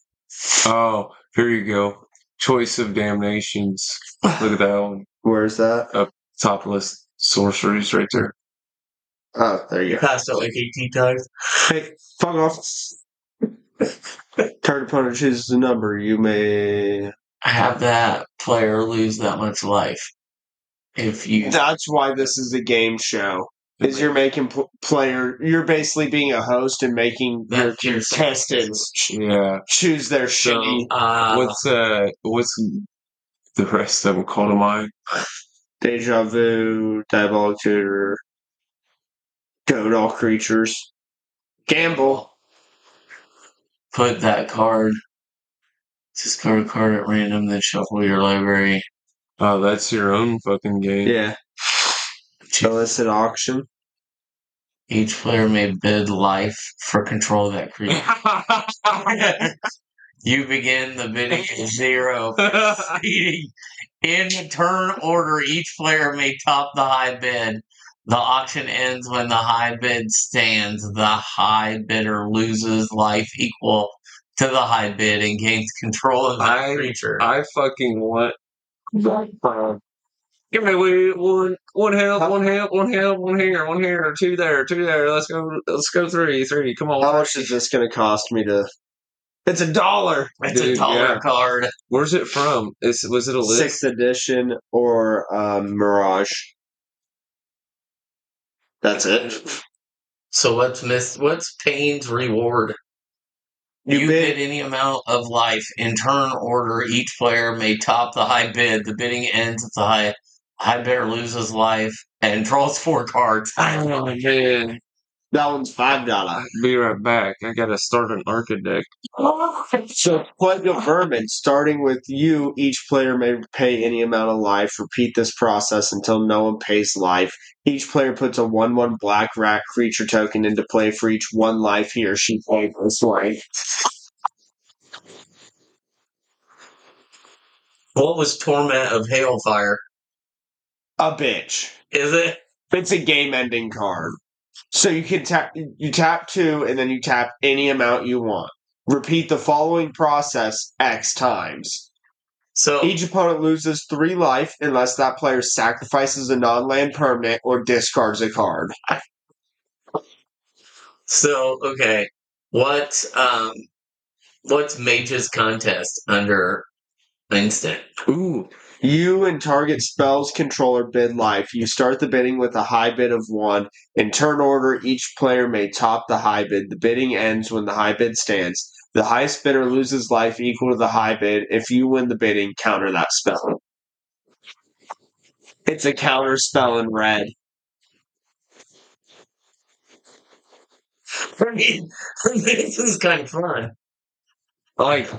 Oh, here you go. Choice of damnations. Look at that one. Where's that? Top list sorceries right there. Oh, there you go. passed it like 18 times. Hey, fuck off. Target opponent chooses a number. You may. Have that player lose that much life. If you That's why this is a game show. Is you're making pl- player. You're basically being a host and making your contestants Yeah. choose their so, shitty uh, What's uh what's the rest of them called to mind? deja vu, diabolic tutor, goat all creatures, gamble. put that card, discard a card at random, then shuffle your library. Oh, that's your own fucking game. Yeah, illicit auction. Each player may bid life for control of that creature. [laughs] you begin the bidding at zero. Proceeding in turn order, each player may top the high bid. The auction ends when the high bid stands. The high bidder loses life equal to the high bid and gains control of that I- creature. I fucking want. Give me one, one, one help, one help, one help, one here, one here, two there, two there. Let's go, let's go three, three. Come on. How much is this going to cost me to? It's a dollar. It's a dollar yeah. card. Where's it from? Is was it a list? Sixth edition or um, Mirage. That's it. So what's miss? What's Pain's reward? You You, bid- bid any amount of life in turn order. Each player may top the high bid. The bidding ends at the high high Bear loses life and draws four cards. [laughs] Oh man, That one's five dollar. be right back. I gotta start an architect. [laughs] So Plague of Vermin, starting with you, each player may pay any amount of life. Repeat this process until no one pays life. Each player puts a one one black rat creature token into play for each one life he or she paid this way. What was Torment of Hailfire? A bitch. Is it? It's a game ending card. So you can tap you tap two and then you tap any amount you want. Repeat the following process X times. So Each opponent loses three life unless that player sacrifices a non land permanent or discards a card. so okay. What um what's Mage's contest under instant? Ooh, You and target spells controller bid life. You start the bidding with a high bid of one. In turn order, each player may top the high bid. The bidding ends when the high bid stands. The highest bidder loses life equal to the high bid. If you win the bidding, counter that spell. It's a counter spell in red. [laughs] I mean, [laughs] this is kind of fun. Like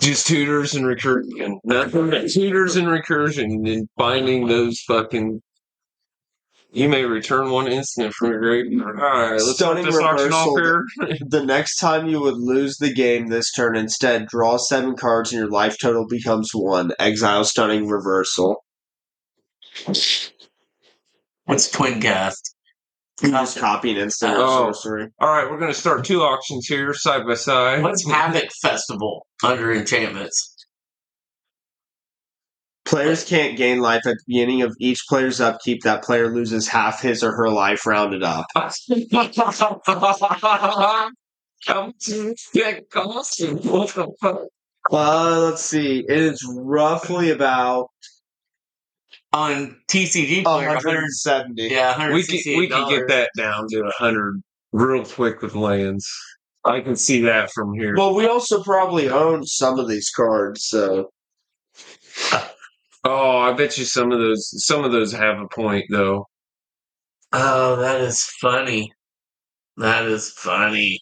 just tutors and recursion. Nothing but tutors and recursion and binding those fucking. You may return one instant from your graveyard. All right, let's start Stunning this auction off here. [laughs] The next time you would lose the game this turn, instead draw seven cards and your life total becomes one. Exile stunning reversal. What's Twin Cast? You just copy an instant Oh. sorcery. All right, we're gonna start two auctions here, side by side. What's Havoc Festival under enchantments? Players can't gain life at the beginning of each player's upkeep. That player loses half his or her life rounded up. [laughs] How much does that cost? What the fuck? Uh, let's see. It is roughly about On TCG player, 100, 170. yeah, We could we could get that down to a hundred real quick with lands. I can see that from here. Well, we also probably own some of these cards, so oh, I bet you some of those some of those have a point though. Oh, that is funny. That is funny.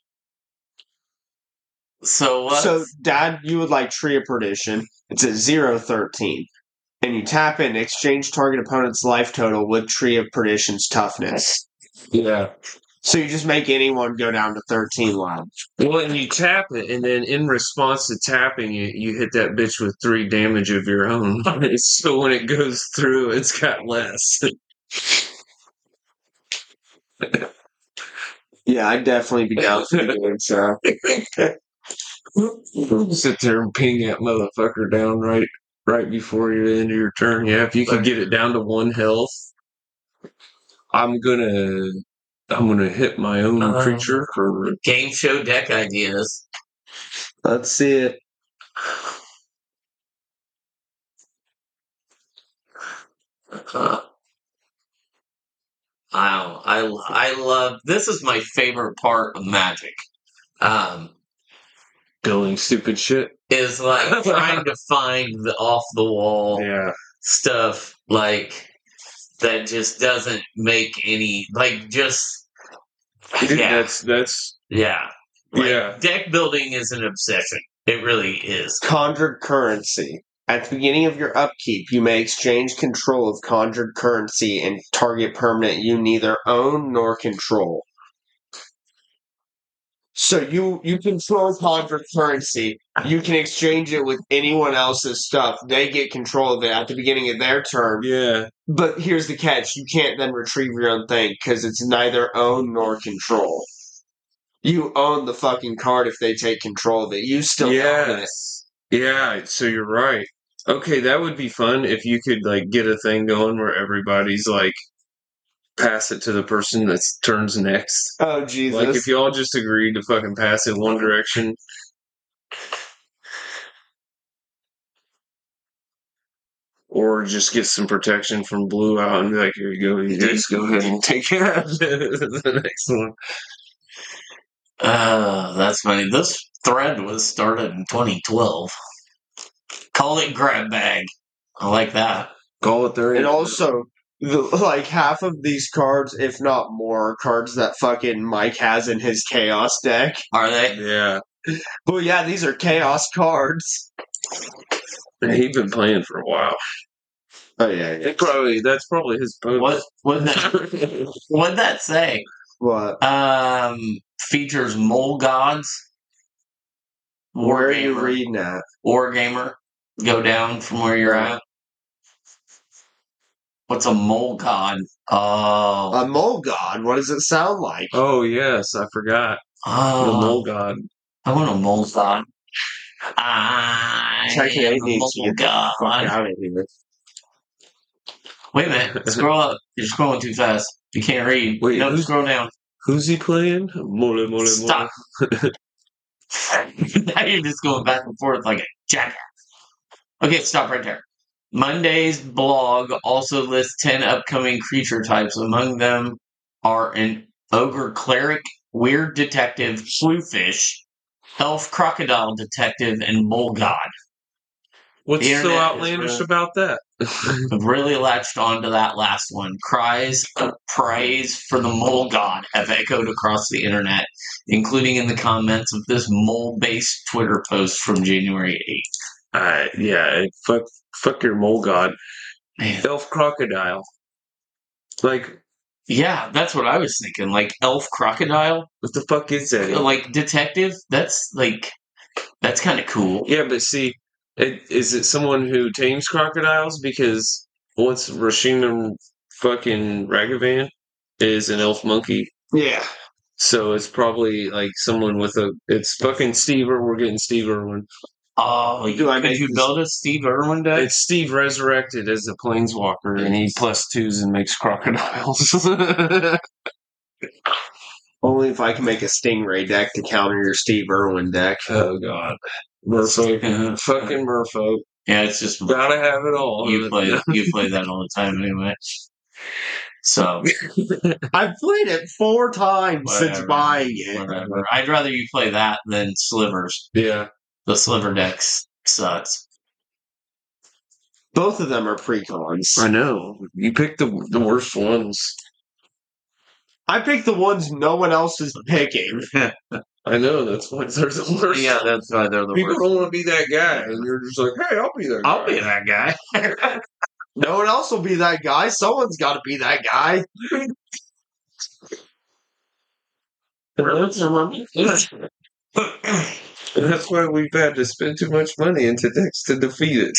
So what? so Dad, you would like Tree of Perdition. It's at zero thirteen. And you tap in exchange target opponent's life total with Tree of Perdition's toughness. Yeah. So you just make anyone go down to thirteen lives. Well, and you tap it, and then in response to tapping it, you hit that bitch with three damage of your own. [laughs] so when it goes through, it's got less. Yeah, I'd definitely be down for doing so. [laughs] Sit there and ping that motherfucker down right right before you end of your turn. Yeah, if you can get it down to one health, I'm gonna I'm gonna hit my own Uh, creature for Game show deck ideas. Let's see it. Uh, Wow, I I love this is my favorite part of Magic. Um, building stupid shit. is like [laughs] trying to find the off the wall Yeah. stuff like that just doesn't make any like just yeah That's that's yeah Like, Yeah. deck building is an obsession. It really is. Conjured currency. At the beginning of your upkeep, you may exchange control of conjured currency and target permanent you neither own nor control. So you you control conjured currency. You can exchange it with anyone else's stuff. They get control of it at the beginning of their term. yeah. But here's the catch: you can't then retrieve your own thing because it's neither own nor control. You own the fucking card if they take control of it. You still own it. Yeah, so you're right. Okay, that would be fun if you could like get a thing going where everybody's like pass it to the person that turns next. Oh Jesus! Like if you all just agreed to fucking pass it one direction. Or just get some protection from blue out and be like, here you go, you guys go ahead and take care of [laughs] the next one. Uh, that's funny. This thread was started in 2012. Call it grab bag. I like that. Call it there. and also, the, like half of these cards, if not more, are cards that fucking Mike has in his chaos deck. Are they? Yeah. Well, yeah, these are chaos cards. He's been playing for a while. Oh yeah, yeah. It probably that's probably his What what that [laughs] what'd that say? What? Um features mole gods. Where are you reading that? War gamer. Go down from where you're at. What's a mole god? Oh, A mole god. What does it sound like? oh yes, I forgot. The oh mole god. I want a mole god. I Technically, am it a to mole get the fuck god. out of here. Wait a minute. [laughs] Scroll up. You're scrolling too fast. You can't read. Wait, no, who's- scroll down. Who's he playing? Mole, mole, mole. Stop. [laughs] [laughs] now you're just going back and forth like a jackass. Okay, stop right there. Monday's blog also lists 10 upcoming creature types. Among them are an ogre cleric, weird detective, slewfish, elf crocodile detective, and mole god. What's so outlandish really- about that? I've [laughs] really latched onto that last one. Cries of praise for the mole god have echoed across the internet, including in the comments of this mole based Twitter post from January 8th. Uh, yeah, fuck, fuck your mole god. Man. Elf crocodile. Like, Yeah, that's what I was thinking. Like elf crocodile, what the fuck is that? like detective. That's like that's kind of cool. Yeah, but see, it, is it someone who tames crocodiles? Because what's Rashina fucking Ragavan is an elf monkey. Yeah. So it's probably like someone with a. It's fucking Steve. Or we're getting Steve Irwin. Oh, Do I could you this- build a Steve Irwin deck? It's Steve resurrected as a planeswalker, and he plus twos and makes crocodiles. [laughs] Only if I can make a Stingray deck to counter your Steve Irwin deck. oh god, Merfolk, [laughs] fucking Merfolk. Yeah, it's just Gotta have it all. you play [laughs] you play that all the time anyway. So I've played it four times since buying it. whatever. I'd rather you play that than slivers. yeah. The sliver decks sucks. Both of them are precons. I know. You picked the the worst ones. I picked the ones no one else is picking. [laughs] I know. That's why they're the worst. yeah, that's why they're the People worst. don't want to be that guy, and you're just like, "Hey, I'll be that." Guy. I'll be that guy. [laughs] No one else will be that guy. Someone's got to be that guy. [laughs] [clears throat] And that's why we've had to spend too much money into decks to defeat it.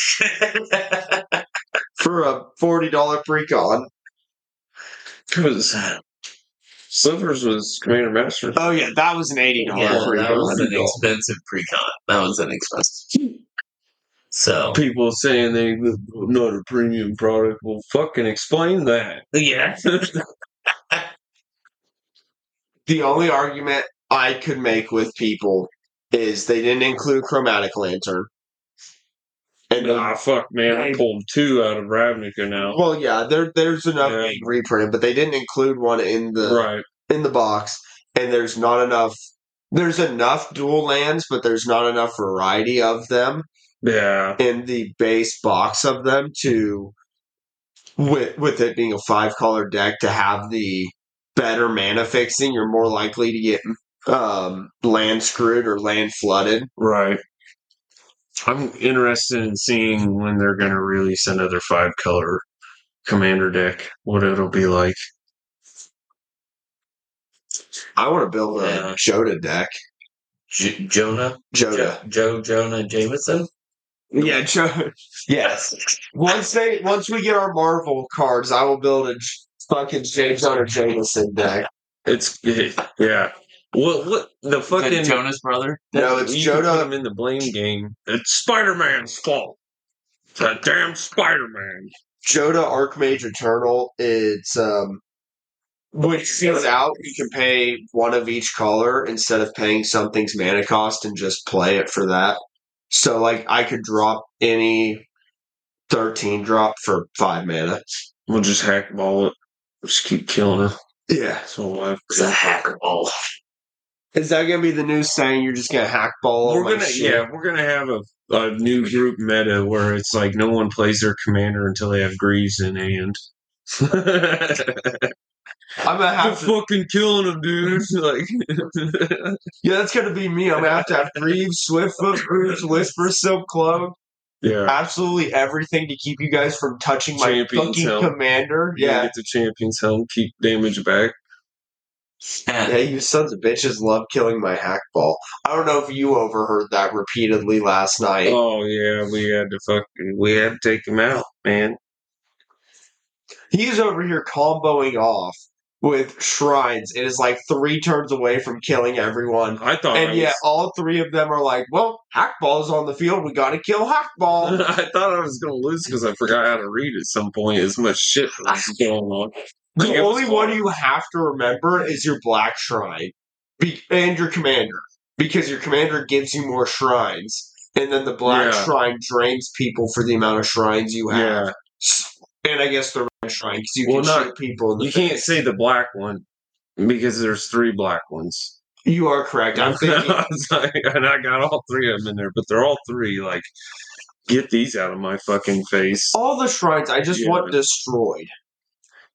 [laughs] For a $40 precon. Because Slivers was Commander Master. Oh, yeah, that was an $80 yeah, that was an expensive precon. That was an expensive. So People saying they not a premium product. Well, fucking explain that. yeah, [laughs] The only argument I could make with people is they didn't include Chromatic Lantern. And Ah, fuck, man. I pulled two out of Ravnica now. well, yeah, there there's enough Yeah. being reprinted, but they didn't include one in the Right. in the box, and there's not enough. There's enough dual lands, but there's not enough variety of them Yeah. in the base box of them to, with with it being a five color deck, to have the better mana fixing. You're more likely to get um, land screwed or land flooded. Right. I'm interested in seeing when they're going to release another five color commander deck, what it'll be like. I want to build a Yeah. Jodah deck. J- Jonah, Jodah. Jo- Joe Jonah Jameson. Yeah, Jodah. Yes. Once they once we get our Marvel cards, I will build a J- fucking James Hunter Jameson deck. It's, yeah. What, what, the Is that fucking. Jonas brother. No, it's you can put him in the blame game. It's Spider Man's fault. It's that damn Spider Man. Jodah Archmage Eternal. It's um when it out, you can pay one of each color instead of paying something's mana cost and just play it for that. So like I could drop any thirteen drop for five mana. We'll just hack ball it. Just keep killing her. Yeah. so all I've It's a hacker ball. Is that gonna be the new saying you're just gonna hack ball We're gonna, shit? yeah, we're gonna have a, a new group meta where it's like no one plays their commander until they have Greaves in hand. [laughs] I'm gonna have to fucking killing them, dude. [laughs] Like, Yeah, that's gonna be me. I'm gonna have to have Greaves, Swiftfoot, Greaves, Whisper, Silk Cloak, yeah. absolutely everything to keep you guys from touching my fucking commander. Yeah. get the champions helm, keep damage back. Yeah, you sons of bitches love killing my Hakbal. I don't know if you overheard that repeatedly last night. Oh yeah, we had to fucking we had to take him out, man. He's over here comboing off with shrines. It is like three turns away from killing everyone. I thought I And yet, was, all three of them are like, "Well, Hakbal's on the field. We got to kill Hakbal." [laughs] I thought I was gonna lose because I forgot how to read at some point. As much shit was [laughs] going on. The only one you have to remember is your Black Shrine Be- and your Commander, because your Commander gives you more shrines, and then the Black Yeah. Shrine drains people for the amount of shrines you have. Yeah, And I guess the Red Shrine, because you Well, can not- shoot people. In the you can't say the black one because there's three black ones. You are correct. I'm [laughs] thinking. And I got all three of them in there, but they're all three like, get these out of my fucking face. all the shrines I just Yeah. want destroyed.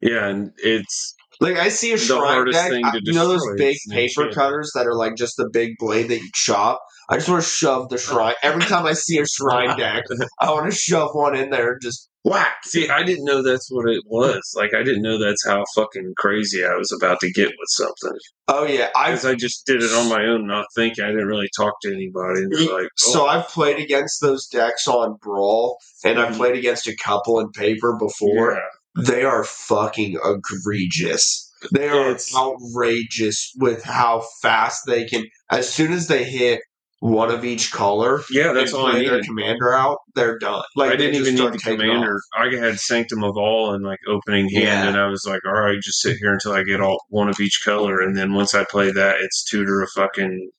Yeah, and it's Like I see a shrine deck. thing I- you know those big paper enchantment. cutters that are like just the big blade that you chop. I just want to shove the shrine. Every time I see a shrine deck, I want to shove one in there. and Just whack. See, I didn't know that's what it was. Like, I didn't know that's how fucking crazy I was about to get with something. Oh yeah, Because I've I just did it on my own, not thinking. I didn't really talk to anybody. They're like, so oh, I've played against those decks on Brawl, and I've Mhm. played against a couple in paper before. yeah. They are fucking egregious. They are It's- outrageous with how fast they can. As soon as they hit one of each color, Yeah, that's all I play their commander out, they're done. Like I didn't even need the commander. off. I had Sanctum of All and like opening hand, Yeah. and I was like, all right, just sit here until I get all one of each color, and then once I play that, it's tutor a fucking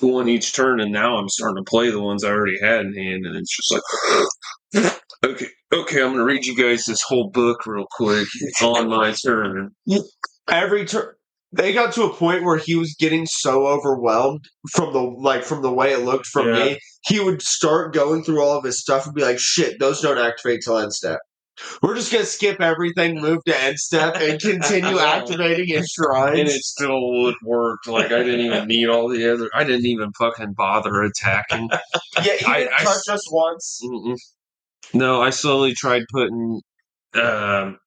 one each turn, and now I'm starting to play the ones I already had in hand, and it's just like, [gasps] okay, Okay, I'm gonna read you guys this whole book real quick. On my turn. every turn they got to a point where he was getting so overwhelmed from the like from the way it looked from Yeah. me he would start going through all of his stuff and be like shit those don't activate till end step we're just gonna skip everything move to end step and continue [laughs] activating his shrines And it still would work. Like I didn't even need all the other. I didn't even fucking bother attacking. [laughs] yeah he I- didn't I touch s- us once Mm-mm. No, I slowly tried putting um,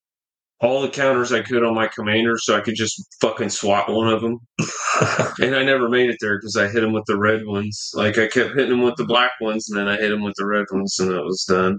all the counters I could on my commander so I could just fucking swap one of them. [laughs] and I never made it there because I hit him with the red ones. Like I kept hitting him with the black ones, and then I hit him with the red ones, and that was done.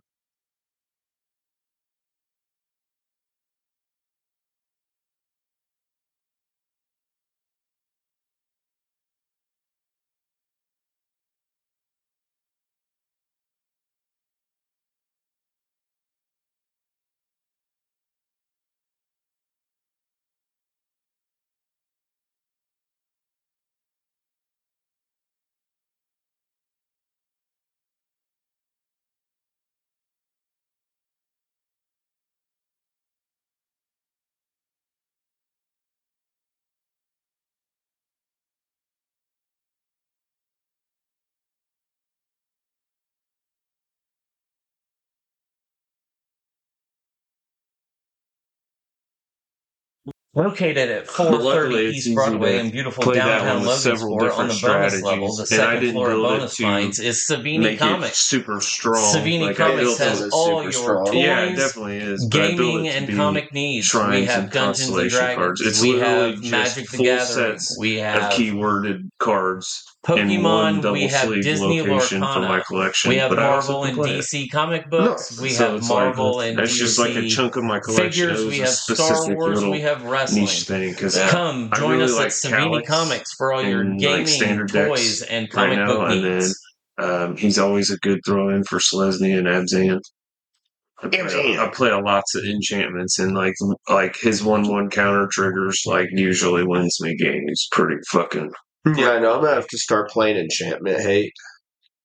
Located at 430 East Broadway in beautiful downtown Logansport on the different bonus level, the strategies, and I second floor of bonus to finds is Savini Comics. super strong. Savini Like, Comics has all your strong. toys, yeah, it definitely is. but I built gaming, and comic needs. We have Dungeons and Dragons. cards. It's we have Magic the Gathering. We have keyworded cards in one Pokemon. double We have Disney location for my collection. We have but Marvel and play it. DC comic books. We So have it's like- Marvel and That's DC just like a chunk of my collection. figures. We a have Star specific Wars. We have wrestling. niche thing because Come I join really us like at Savini Calix Comics for all your and, like, gaming, standard toys, decks and right now, book and then um, he's always a good throw in for Selesny and Abzan. I play, Abzan. I play lots of enchantments and like like his one one counter triggers like usually wins me games pretty fucking. Yeah i know i'm gonna have to start playing enchantment hate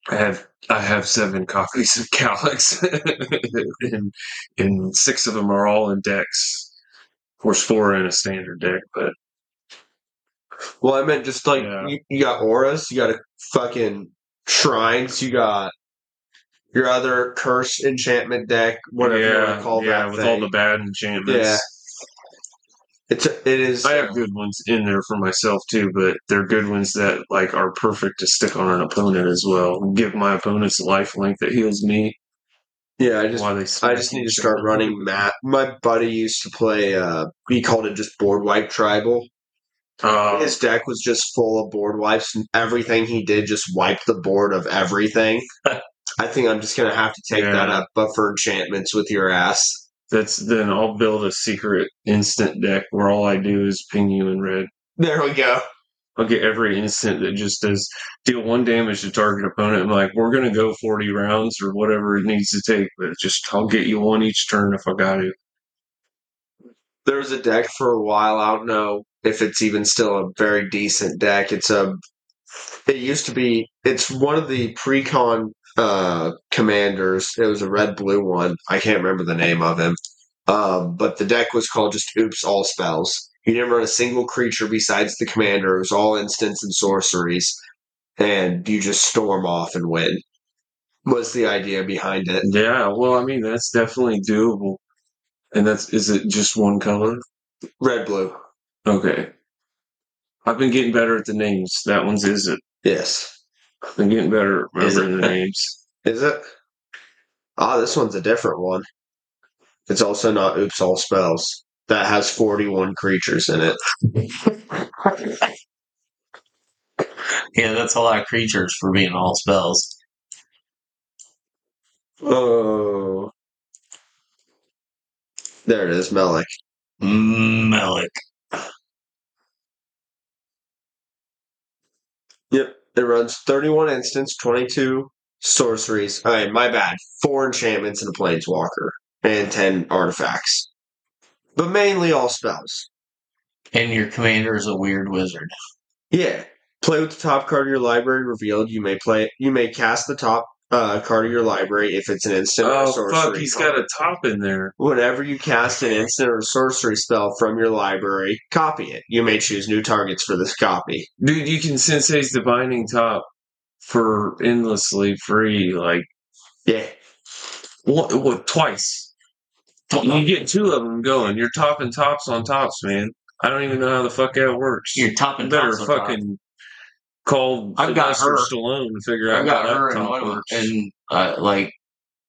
I have I have seven copies of Calix, [laughs] and, and six of them are all in decks. Of course, four in a standard deck, but well i meant just like Yeah. you, you got auras you got a fucking shrines you got your other curse enchantment deck whatever you want to call yeah, that with thing. all the bad enchantments. It's it is. I have good ones in there for myself too, but they're good ones that like are perfect to stick on an opponent as well. Give my opponents a life link that heals me. yeah, I just I just need to start running Matt. My buddy used to play. uh He called it just board wipe tribal. Uh, His deck was just full of board wipes, and everything he did just wiped the board of everything. [laughs] I think I'm just gonna have to take Yeah. that up, but for enchantments with your ass. That's then I'll build a secret instant deck where all I do is ping you in red. There we go. I'll get every instant that just does deal one damage to target opponent. I'm like, we're gonna go 40 rounds or whatever it needs to take, but just I'll get you one each turn if I got to. There was a deck for a while. I don't know if it's even still a very decent deck. It's a. It used to be. It's one of the pre-con uh, commanders. It was a red blue one. I can't remember the name of him. Um, but the deck was called just Oops All Spells. You didn't run a single creature besides the commander. It was all instants and sorceries, and you just storm off and win. Was the idea behind it? Yeah, well, I mean that's definitely doable. And that's is it just one color? Red blue. Okay. I've been getting better at the names. That one's isn't. Yes. Been getting better at remembering the names. [laughs] Is it? Ah, this one's a different one. It's also not Oops All Spells. That has 41 creatures in it. [laughs] Yeah, that's a lot of creatures for being all spells. Oh. There it is, Melek. Melek. Yep. It runs 31 instants, 22 sorceries. Alright, my bad. Four enchantments and a planeswalker. And 10 artifacts. But mainly all spells. And your commander is a weird wizard. Yeah. Play with the top card of your library revealed. You may play you may cast the top uh, card of your library if it's an instant or Oh sorcery. fuck, he's card. got a top in there. Whenever you cast an instant or sorcery spell from your library, copy it. You may choose new targets for this copy. Dude, you can Sensei's Divining Top for endlessly free, like Yeah. what, what twice. You get two of them going. You're topping tops on tops, man. I don't even know how the fuck that works. You're topping You better tops fucking call I've got Sylvester her. Stallone to figure out I got how her that in top one of works. and uh, like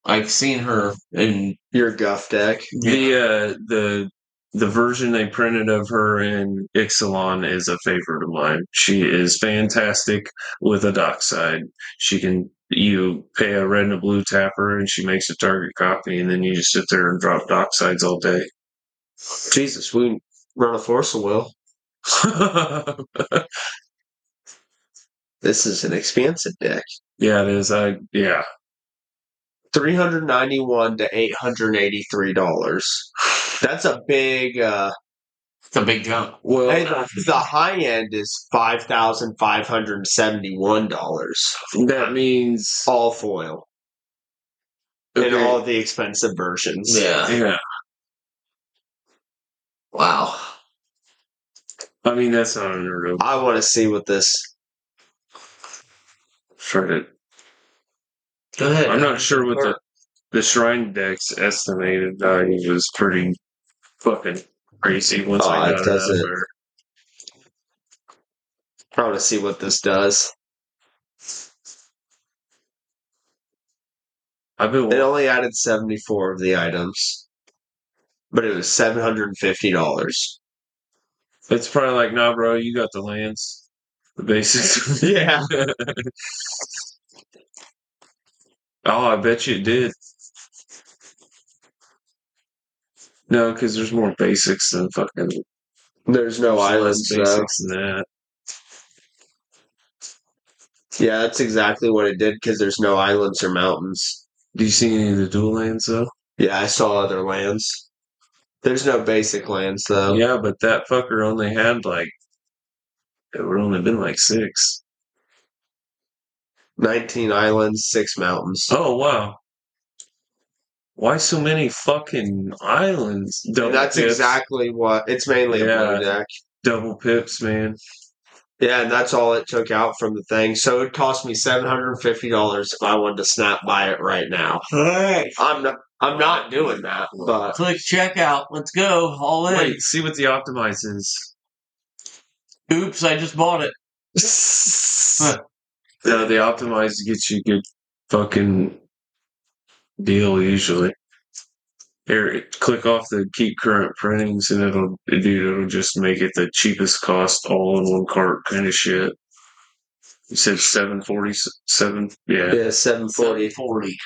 I've seen her in Your guff deck. The uh, the the version they printed of her in Ixalan is a favorite of mine. She is fantastic with a dockside. She can you pay a red and a blue tapper and she makes a target copy and then you just sit there and drop docksides all day. Jesus, we run a force of will. This is an expansive deck. yeah, it is. I yeah. Three hundred ninety-one to eight hundred eighty-three dollars. That's a big. uh it's a big jump. Well, Hey, the, the high end is five thousand five hundred seventy-one dollars. that means All foil in okay, all the expensive versions. Yeah. yeah. Wow. I mean that's not unheard of. I want to see what this. Try to Go ahead. I'm not sure what the the shrine deck's estimated value was pretty fucking crazy once Oh, I it got it out doesn't- there. I want to see what this does. I've been It only added seventy-four of the items, but it was seven hundred and fifty dollars. it's probably like, nah, bro, you got the lands, the basics. [laughs] Yeah. oh, I bet you it did. No, because there's more basics than fucking There's no islands less though. basics than that. Yeah, that's exactly what it did because there's no islands or mountains. Do you see any of the dual lands though? Yeah, I saw other lands. There's no basic lands though. Yeah, but that fucker only had like it would only been like six. 19 islands, six mountains. Oh wow. Why so many fucking islands? Double And that's pips, exactly what it's mainly a Yeah. blue deck. double pips, man. Yeah, and that's all it took out from the thing. So it cost me seven hundred and fifty dollars if I wanted to snap buy it right now. All right. I'm not. I'm not doing that, but Click checkout. Let's go. All in. Wait, see what the optimize is. Oops, I just bought it. [laughs] No, the optimize gets you a good fucking deal usually. Here, click off the keep current printings and it'll, dude, it'll just make it the cheapest cost all in one cart kind of shit. You said seven forty seven, yeah. yeah, seven forty. 40.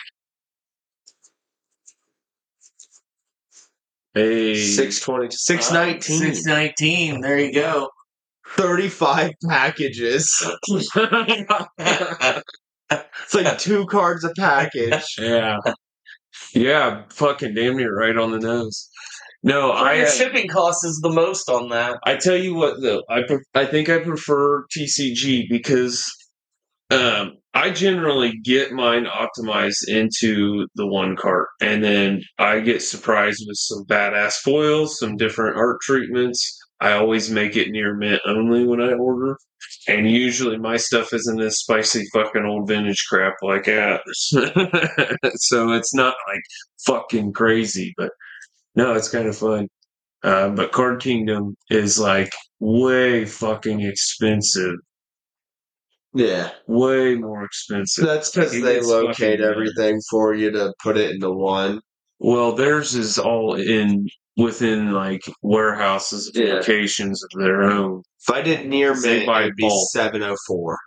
Hey, Six twenty, six nineteen, 619. There you go. Thirty-five packages. It's like [laughs] two cards a package. yeah, yeah, fucking damn near right on the nose. No, I Your uh, shipping cost is the most on that. I tell you what though, I pre- I think I prefer TCG because um, I generally get mine optimized into the one cart, and then I get surprised with some badass foils, some different art treatments. I always make it near mint only when I order, and usually my stuff isn't this spicy fucking old vintage crap like that. [laughs] so it's not like fucking crazy, but no, it's kind of fun. Uh, but Card Kingdom is like way fucking expensive. Yeah, Way more expensive. that's because they locate everything for you to put it into one. Well, theirs is all in within like warehouses, Yeah. locations of their own. If I did near buy it'd be seven oh four.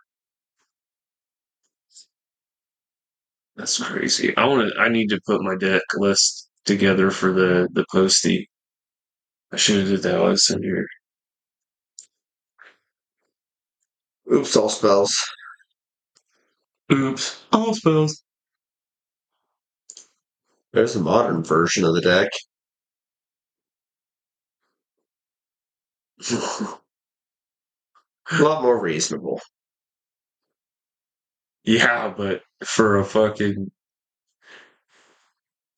That's crazy. I want to. I need to put my deck list together for the the postie. I should have did that while I was in here. Oops, all spells. Oops. All spells. There's a modern version of the deck. [laughs] A lot more reasonable. yeah, but for a fucking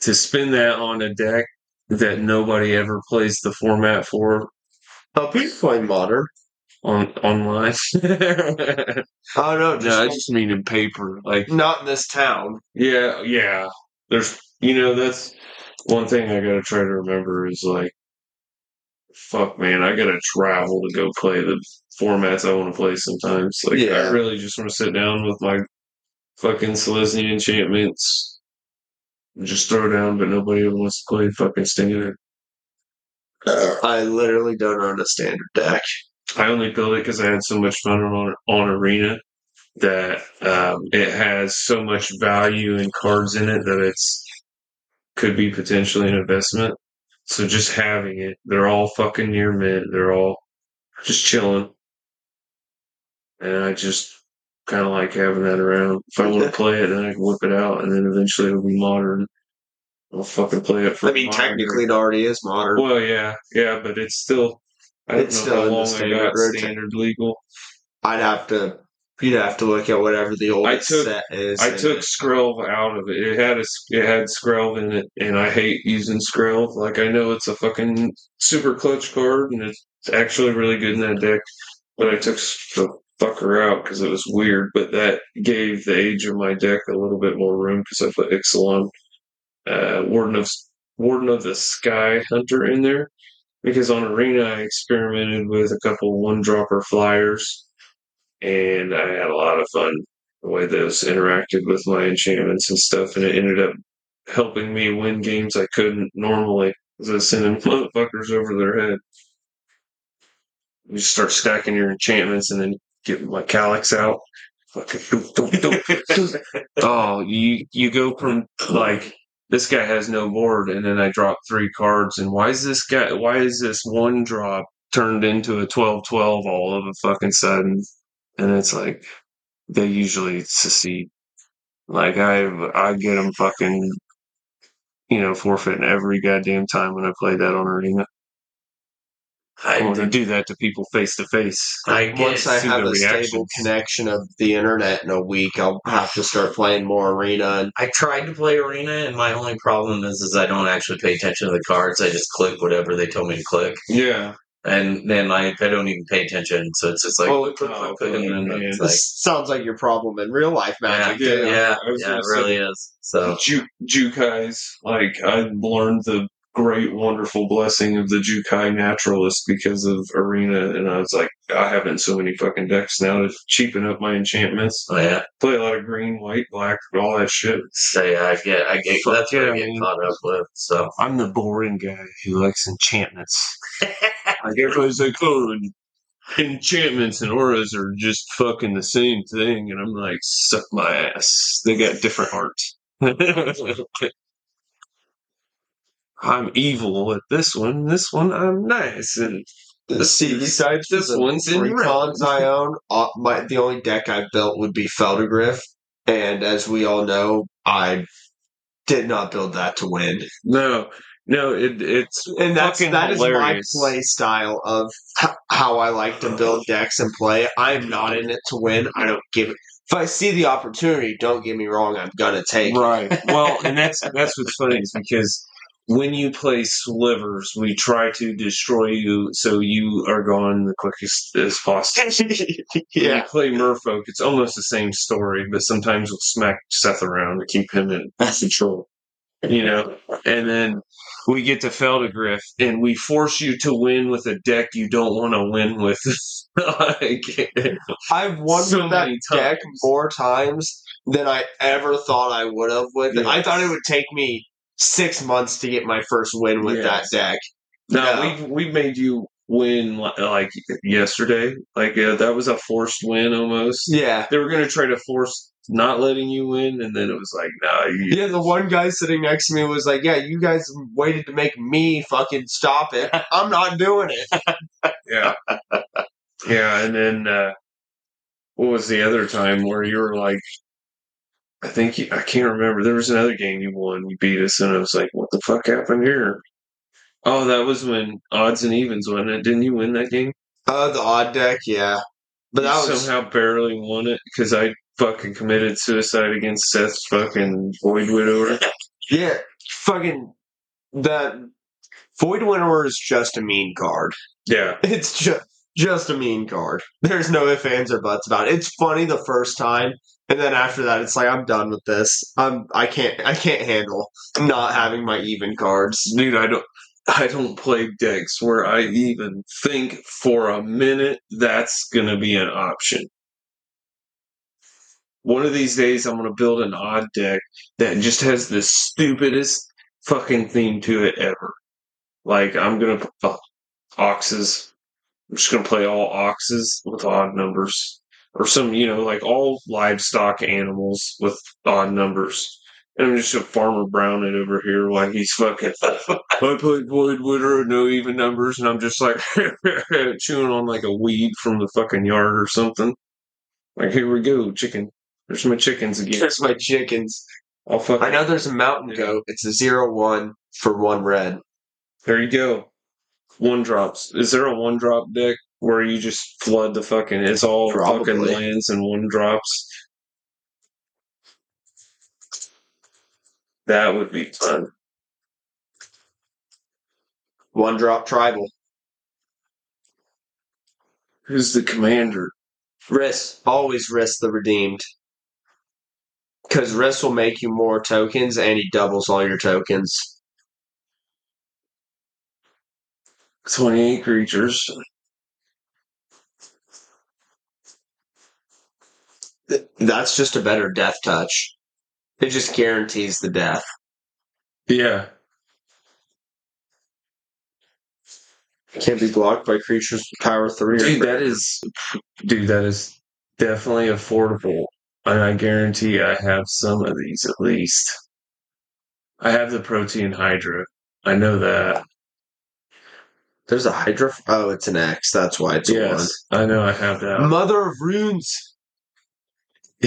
to spin that on a deck that nobody ever plays the format for Oh, people play modern. on online. [laughs] Oh no, just no, I just mean in paper. Like not in this town. Yeah, yeah. There's, you know, that's one thing I gotta try to remember is like, fuck, man, I gotta travel to go play the formats I want to play sometimes. Like, yeah. I really just want to sit down with my fucking Selesnya enchantments, and just throw down, but nobody wants to play fucking Stinger. I literally don't own a standard deck. I only built it because I had so much fun on on Arena that um, it has so much value and cards in it that it's could be potentially an investment. So just having it, they're all fucking near mint. They're all just chilling, and I just kind of like having that around. If I want to [laughs] play it, then I can whip it out, and then eventually it'll be modern. I'll fucking play it for. I mean, modern. technically, it already is modern. Well, yeah, yeah, but it's still. I don't It's know still how long I got standard legal. I'd have to. You'd have to look at whatever the took- set is. I took then- Skrelv out of it. It had a, it had Skrelv in it, and I hate using Skrelv. Like I know it's a fucking super clutch card, and it's actually really good in that deck. But I took the fucker out because it was weird. But that gave the age of my deck a little bit more room because I put Ixalan, uh, Warden of Warden of the Sky Hunter in there. Because on Arena I experimented with a couple one dropper flyers, and I had a lot of fun the way those interacted with my enchantments and stuff, and it ended up helping me win games I couldn't normally because I was sending [laughs] motherfuckers over their head. You start stacking your enchantments and then get my Calix out. [laughs] Oh, you you go from like this guy has no board, and then I drop three cards, and why is this guy? Why is this one drop turned into a 12-12 all of a fucking sudden? And it's like they usually secede. Like I, I get them fucking, you know, forfeiting every goddamn time when I play that on Arena. I I, want to do that to people face to face. I get Once I see have the a stable connection of the internet in a week, I'll [sighs] have to start playing more arena. And I tried to play arena, and my only problem is, is I don't actually pay attention to the cards. I just click whatever they tell me to click, Yeah. And then I, I don't even pay attention. So it's just like, Oh, click, click, oh, click, and then man. it's like, sounds like your problem in real life, Magic. Yeah, too. yeah, yeah, it really is. So Ju- Jukai's like I learned the great wonderful blessing of the Jukai naturalist because of Arena, and I was like, I have in so many fucking decks now to cheapen up my enchantments. oh, yeah, Play a lot of green, white, black, all that shit. say I get, I get. That's what yeah, I get man. caught up with. So I'm the boring guy who likes enchantments. [laughs] like everybody's like, oh, and enchantments and auras are just fucking the same thing, and I'm like, suck my ass. They got different art. [laughs] I'm evil at this one. This one, I'm nice. And See, besides this the one's in recons I own, uh, my the only deck I built would be Phelddagrif, and as we all know, I did not build that to win. no, no, it, it's And that's that is my play style of how I like to build decks and play. I am not in it to win. I don't give it. If I see the opportunity, don't get me wrong, I'm gonna take. it. Right. [laughs] Well, and that's that's what's funny is because when you play slivers, we try to destroy you so you are gone the quickest as possible. [laughs] When you yeah, play Merfolk, it's almost the same story, but sometimes we'll smack Seth around to keep him in control. You know, and then we get to Phelddagrif, and we force you to win with a deck you don't want to win with. [laughs] I've won So with that deck more times than I ever thought I would have with it. I thought it would take me six months to get my first win with Yes. that deck. No, No. we we made you win like yesterday. Like uh, that was a forced win almost. Yeah. They were gonna try to force not letting you win, and then it was like, nah, Yeah, the one guy sitting next to me was like, "Yeah, you guys waited to make me fucking stop it. [laughs] I'm not doing it." [laughs] yeah, yeah. And then uh, what was the other time where you were like, I think you, I can't remember. There was another game you won. You beat us, and I was like, what the fuck happened here? Oh, that was when odds and evens, wasn't it? Didn't you win that game? Uh, the odd deck, yeah, but I was somehow barely won it because I fucking committed suicide against Seth's fucking Void Winnower. Yeah, fucking that Void Winnower is just a mean card. Yeah. [laughs] It's just just a mean card. There's no ifs, ands, or buts about it. It's funny the first time, and then after that, it's like I'm done with this. I'm I can't I can't handle not having my even cards. Dude, I don't I don't play decks where I even think for a minute that's gonna be an option. One of these days I'm gonna build an odd deck that just has the stupidest fucking theme to it ever. Like I'm gonna put uh, oxes. I'm just gonna play all oxes with odd numbers. Or some, you know, like all livestock animals with odd numbers. And I'm just a farmer brown it over here like he's fucking [laughs] I played Void Winnower, no even numbers, and I'm just like [laughs] chewing on like a weed from the fucking yard or something. Like, here we go, chicken. There's my chickens again. There's my chickens. I'll fucking I know there's a mountain goat. It's a zero one for one red. There you go. One drops. Is there a one drop deck where you just flood the fucking? It's all fucking Probably. lands and one drops. That would be fun. One drop tribal. Who's the commander? Risk. Always risk the redeemed. Because risk will make you more tokens and he doubles all your tokens. Twenty eight creatures. That's just a better death touch. It just guarantees the death. Yeah. Can't be blocked by creatures with power three. or Dude, that is, dude, that is definitely affordable, and I guarantee I have some of these at least. I have the Protean Hydra. I know that. There's a Hydra. Oh, it's an X. That's why it's a one. yes, I know I have that. Mother of Runes. [laughs]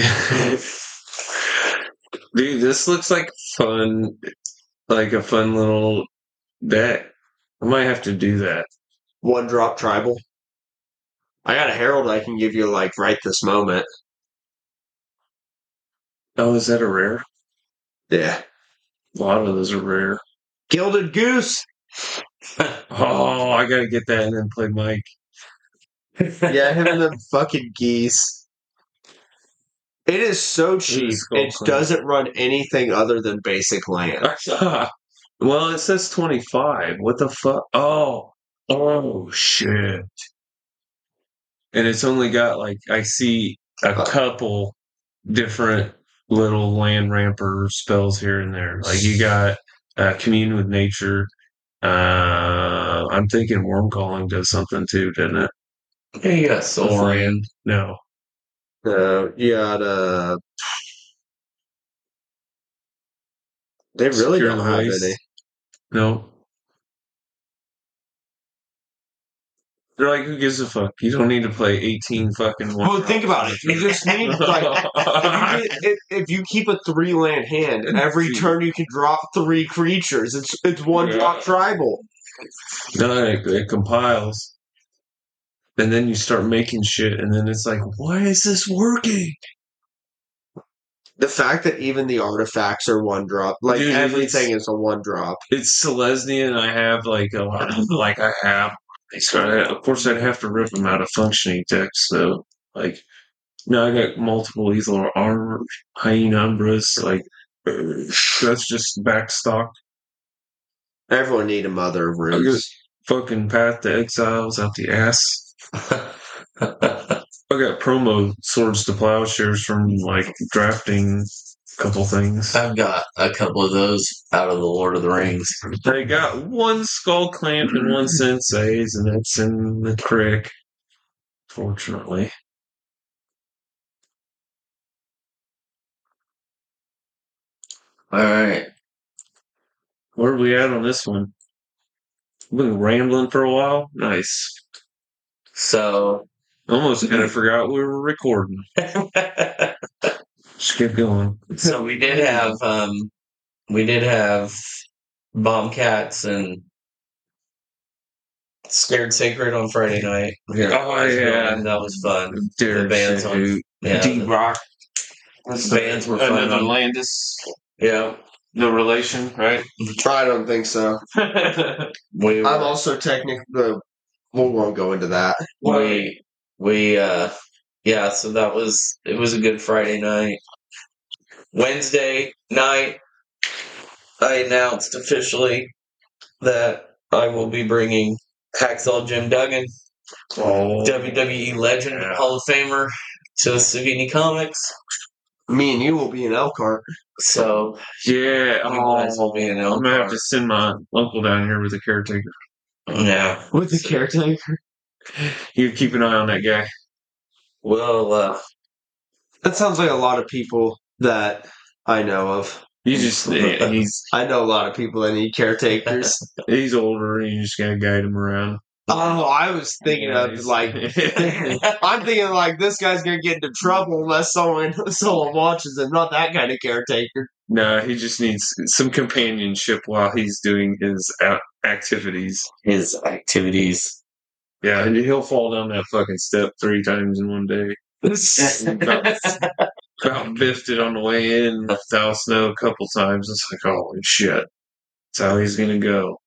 Dude, this looks like fun, like a fun little deck. I might have to do that. One drop tribal. I got a Herald I can give you like right this moment. Oh, is that a rare? Yeah. A lot of those are rare. Gilded Goose. [laughs] Oh, I gotta get that and then play Mike. [laughs] Yeah, him and the fucking geese. It is so cheap. Skull It doesn't run anything other than basic land. [laughs] well, it says 25. What the fuck? Oh. Oh, shit. And it's only got, like, I see a couple different little land ramper spells here and there. Like, you got uh, Commune with Nature. Uh, I'm thinking Worm Calling does something too, doesn't it? Yeah, you got Soulland. No. Uh, you got uh They really Secure don't have any. No. They're like, who gives a fuck? You don't need to play 18 fucking one. Well, think about it. You just need [laughs] like if you, get, if, if you keep a three land hand, and every turn you can drop three creatures. It's it's one Yeah. drop tribal. No, it, it compiles. And then you start making shit, and then it's like, why is this working? The fact that even the artifacts are one drop, like Dude, everything is a one drop. It's Selesnya, and I have like a lot of, like, I have. So I, of course, I'd have to rip them out of functioning decks, so, like, now I got multiple Ethereal Armor, hyena umbras, like, er, that's just back stock. Everyone need a mother of runes. Fucking Path to Exiles out the ass. [laughs] I got promo swords to plowshares from like drafting couple things. I've got a couple of those out of the Lord of the Rings. I got one skull clamp and one sensei's, and that's in the crick. Fortunately, All right. where are we at on this one? We've been rambling for a while. Nice. So Almost kind of forgot we were recording. [laughs] Just keep going. so we did have um we did have bomb cats and scared sacred on Friday night. here. Oh, yeah. And that was fun. Dare The band's on- shoot. Yeah, D Rock. Vans were fun. Another on- Landis, Yeah, no relation, right? I don't think so. [laughs] we I'm also technically. We won't go into that. we we uh yeah. So that was it. Was a good Friday night. Wednesday night, I announced officially that I will be bringing Hacksaw Jim Duggan, Oh, WWE legend, Hall of Famer, to Savini Comics. Me and you will be in Elkhart. So yeah. you guys will Oh, be in oh, I'm gonna have to send my uncle down here with a caretaker. Yeah. With the caretaker. You keep an eye on that guy. Well, uh, That sounds like a lot of people that I know of. You just [laughs] he's I know a lot of people that need caretakers. [laughs] he's older and you just gotta guide him around. oh, I was thinking Yeah, of like [laughs] I'm thinking like this guy's gonna get into trouble unless someone someone watches him. Not that kind of caretaker. no, he just needs some companionship while he's doing his activities. his activities. Yeah, and he'll fall down that fucking step three times in one day. [laughs] about, about biffed it on the way in without snow a couple times. It's like, holy shit. That's how he's gonna go.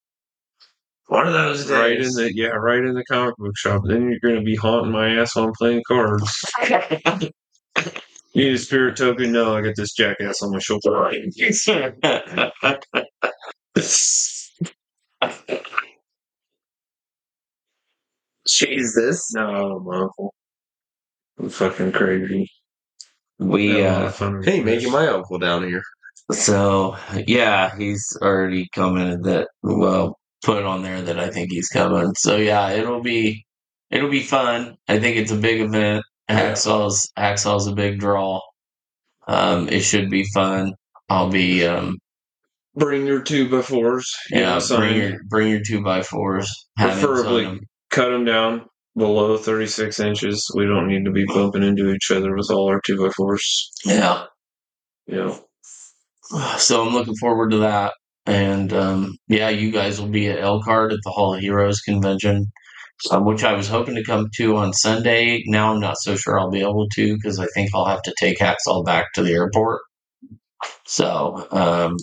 One of those days. Right in the yeah, right in the comic book shop. Then you're gonna be haunting my ass while I'm playing cards. [laughs] You need a spirit token? No, I got this jackass on my shoulder. [laughs] Jesus. No, my uncle. I'm fucking crazy. We Had a lot uh of fun with Hey, this. making my uncle down here. so yeah, he's already commented that well put on there that I think he's coming. So yeah, it'll be it'll be fun. I think it's a big event. Hacksaw's Hacksaw's a big draw. Um it should be fun. I'll be um Bring your two by fours. Yeah, bring your bring your two by fours. Have him sign Preferably. Cut them down below 36 inches. We don't need to be bumping into each other with all our two by fours. Yeah. You know, [sighs] So I'm looking forward to that. And um, yeah, you guys will be at Elkhart at the Hall of Heroes convention, um, which I was hoping to come to on Sunday. Now I'm not so sure I'll be able to because I think I'll have to take Hacksaw back to the airport. So, um,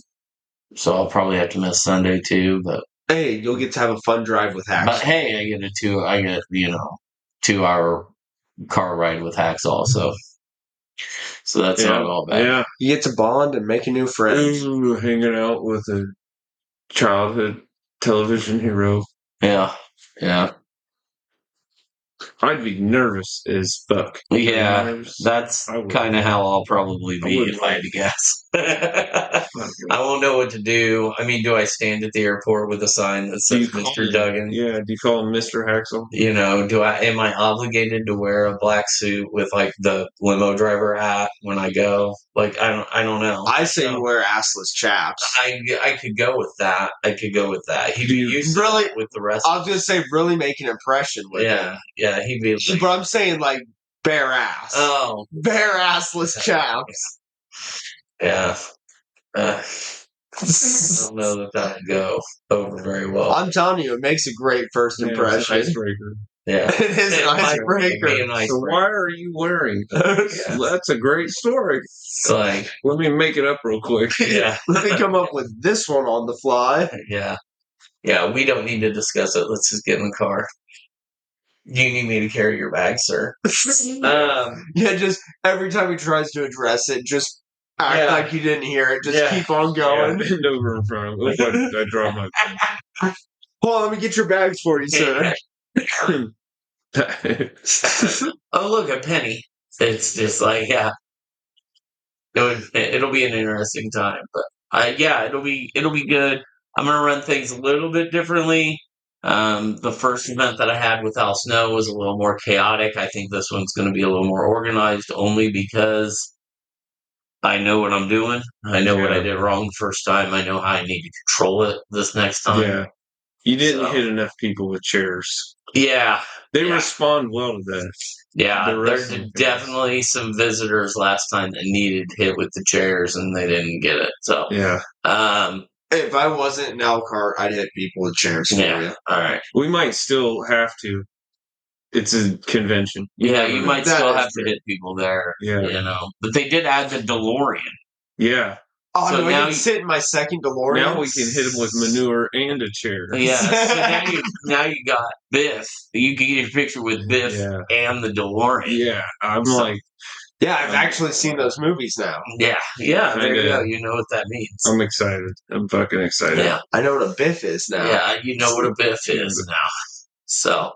so I'll probably have to miss Sunday too. But Hey, you'll get to have a fun drive with Hacks. but hey, I get a two. I get you know two hour car ride with Hacksaw. So so that's yeah, not all bad. yeah. You get to bond and make a new friend. Hanging out with a childhood television hero. Yeah, yeah. I'd be nervous as fuck. Yeah, That's kind of how I'll probably be if I had to guess. I won't know what to do. I mean, do I stand at the airport with a sign that says call Mr. him- Duggan? Yeah, do you call him Mr. Haxel? You know, do I am I obligated to wear a black suit with like the limo driver hat when I go? Like I don't I don't know. I say you wear assless chaps. I I could go with that. I could go with that. He'd Do be used really- with the rest. I was gonna say really make an impression with yeah, yeah. He'd be like, But I'm saying like bare ass. oh bare assless chaps. Yeah. [laughs] Uh, I don't know that that would go over very well. I'm telling you, it makes a great first Yeah, it's impression. an icebreaker. [laughs] yeah. it is an It might icebreaker. be an So why are you wearing that? [laughs] That's a great story. It's like, Let me make it up real quick. yeah, Let me come up with this one on the fly. yeah, yeah. We don't need to discuss it. Let's just get in the car. Do you need me to carry your bag, sir? Um, Yeah, just every time he tries to address it, just act Yeah. like you didn't hear it. Just Yeah. keep on going. bend over in front of him. I, I draw my [laughs] Hold on, let me get your bags for you, sir. [laughs] [laughs] oh, look, a penny. It's just like, yeah. It would, it'll be an interesting time, but uh, yeah, it'll be it'll be good. I'm gonna run things a little bit differently. Um, the first event that I had with Al Snow was a little more chaotic. I think this one's going to be a little more organized, only because I know what I'm doing. I know what I did wrong the first time. I know how I need to control it this next time. yeah. You didn't So- hit enough people with chairs. yeah, They Yeah. respond well to that. Yeah, The there's the definitely some visitors last time that needed hit with the chairs and they didn't get it. So, Yeah. um, If I wasn't in Elkhart, I'd hit people with chairs yeah, you. all right. We might still have to it's a convention. Yeah, you might That still is have to true. hit people there. Yeah, You know, but they did add the DeLorean. yeah. Oh So no, I now can you- sit in my second DeLorean. Now we can hit him with manure and a chair. Yeah, so now [laughs] you now you got Biff. You can get a picture with Biff Yeah. and the DeLorean. Yeah, I'm So- like, Yeah, I've um, actually seen those movies now. Yeah, yeah. There you go. You know what that means. I'm excited. I'm fucking excited. yeah, I know what a Biff is now. yeah. You know what a Biff is now. So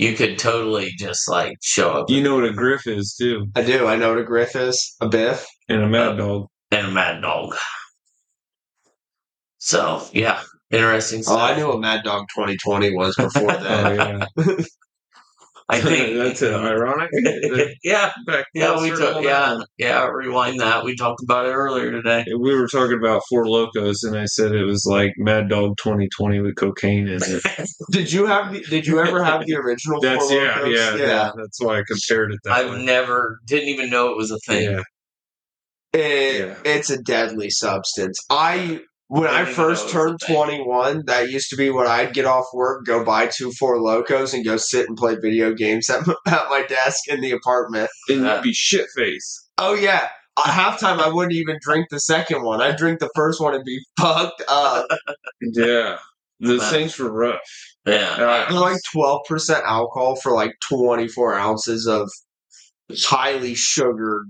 you could totally just like show up You know what a griff is too, I do. I know what a Griff is. A Biff. and a mad dog. and a Mad Dog. So yeah, interesting Oh. I knew what Mad Dog 2020 was before [laughs] Oh that. yeah, [laughs] I [laughs] think that's uh, [laughs] ironic. [laughs] yeah, yeah. We circle talk, yeah, that. yeah. Rewind that. We talked about it earlier today. We were talking about Four Locos, and I said it was like Mad Dog 2020 with cocaine in it. did you have the? Did you ever have the original? That's Four yeah, Locos? yeah, yeah. That's why I compared it that I've way. never didn't even know it was a thing. Yeah, It, Yeah. It's a deadly substance. I when I I didn't even first know it was turned 21, that used to be when I'd get off work, go buy two Four Locos, and go sit and play video games at, [laughs] at my desk in the apartment. and you'd be shit faced. Oh yeah. At halftime, I wouldn't even drink the second one. I'd drink the first one and be [laughs] fucked up. Yeah, the Wow. things were rough. Yeah. They're like 12% alcohol for like 24 ounces of highly sugared.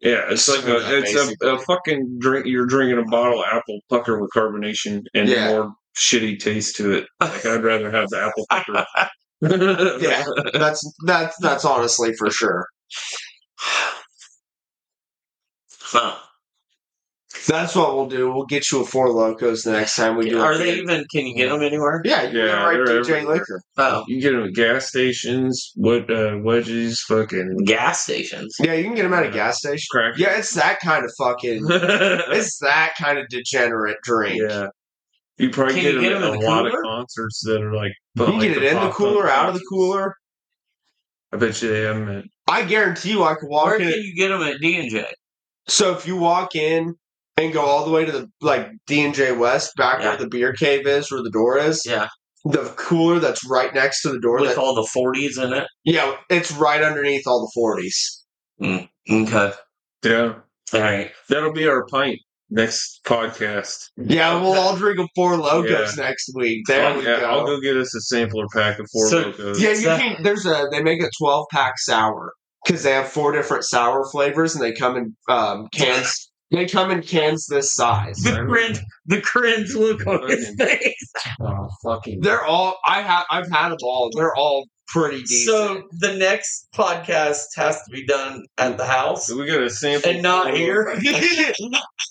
Yeah, it's like a it's a, a fucking drink. You're drinking a bottle of apple pucker with carbonation and Yeah. more shitty taste to it. Like I'd rather have the apple pucker. [laughs] [laughs] Yeah, that's that's that's honestly for sure. [sighs] Huh. That's what we'll do. We'll get you a Four Locos the next time we do. It. Are a they even? Can you get them anywhere? Yeah, you Yeah, yeah, right. DJ everywhere. Liquor. Oh, You get them at gas stations, what uh, wedges, fucking gas stations. Yeah, you can get them at a gas station. crack. Yeah, it's that kind of fucking. [laughs] it's that kind of degenerate drink. yeah. You probably Can get you them get at 'em a in the lot of concerts that are like. You can like get it in the cooler, out of the cooler. I bet you they have 'em at I guarantee you, I could walk Where in. can you get them at D and J? So if you walk in and go all the way to the like D and J West, back Yeah. where the beer cave is, where the door is, Yeah, the cooler that's right next to the door. with That, all the forties in it. yeah, it's right underneath all the forties. Okay. Yeah. All right. That'll be our pint next podcast. Yeah, we'll all drink a four locos Yeah. next week. There I'll, we yeah, go. I'll go get us a sampler pack of four So- locos. Yeah, you So- can. There's a. They make a 12 pack sour because they have four different sour flavors, and they come in um, cans. They come in cans this size. The cringe, the cringe look on his face. Oh, fucking. They're all. I have. I've had them all. They're all pretty decent. So the next podcast has to be done at the house We got a sample. and not here. [laughs]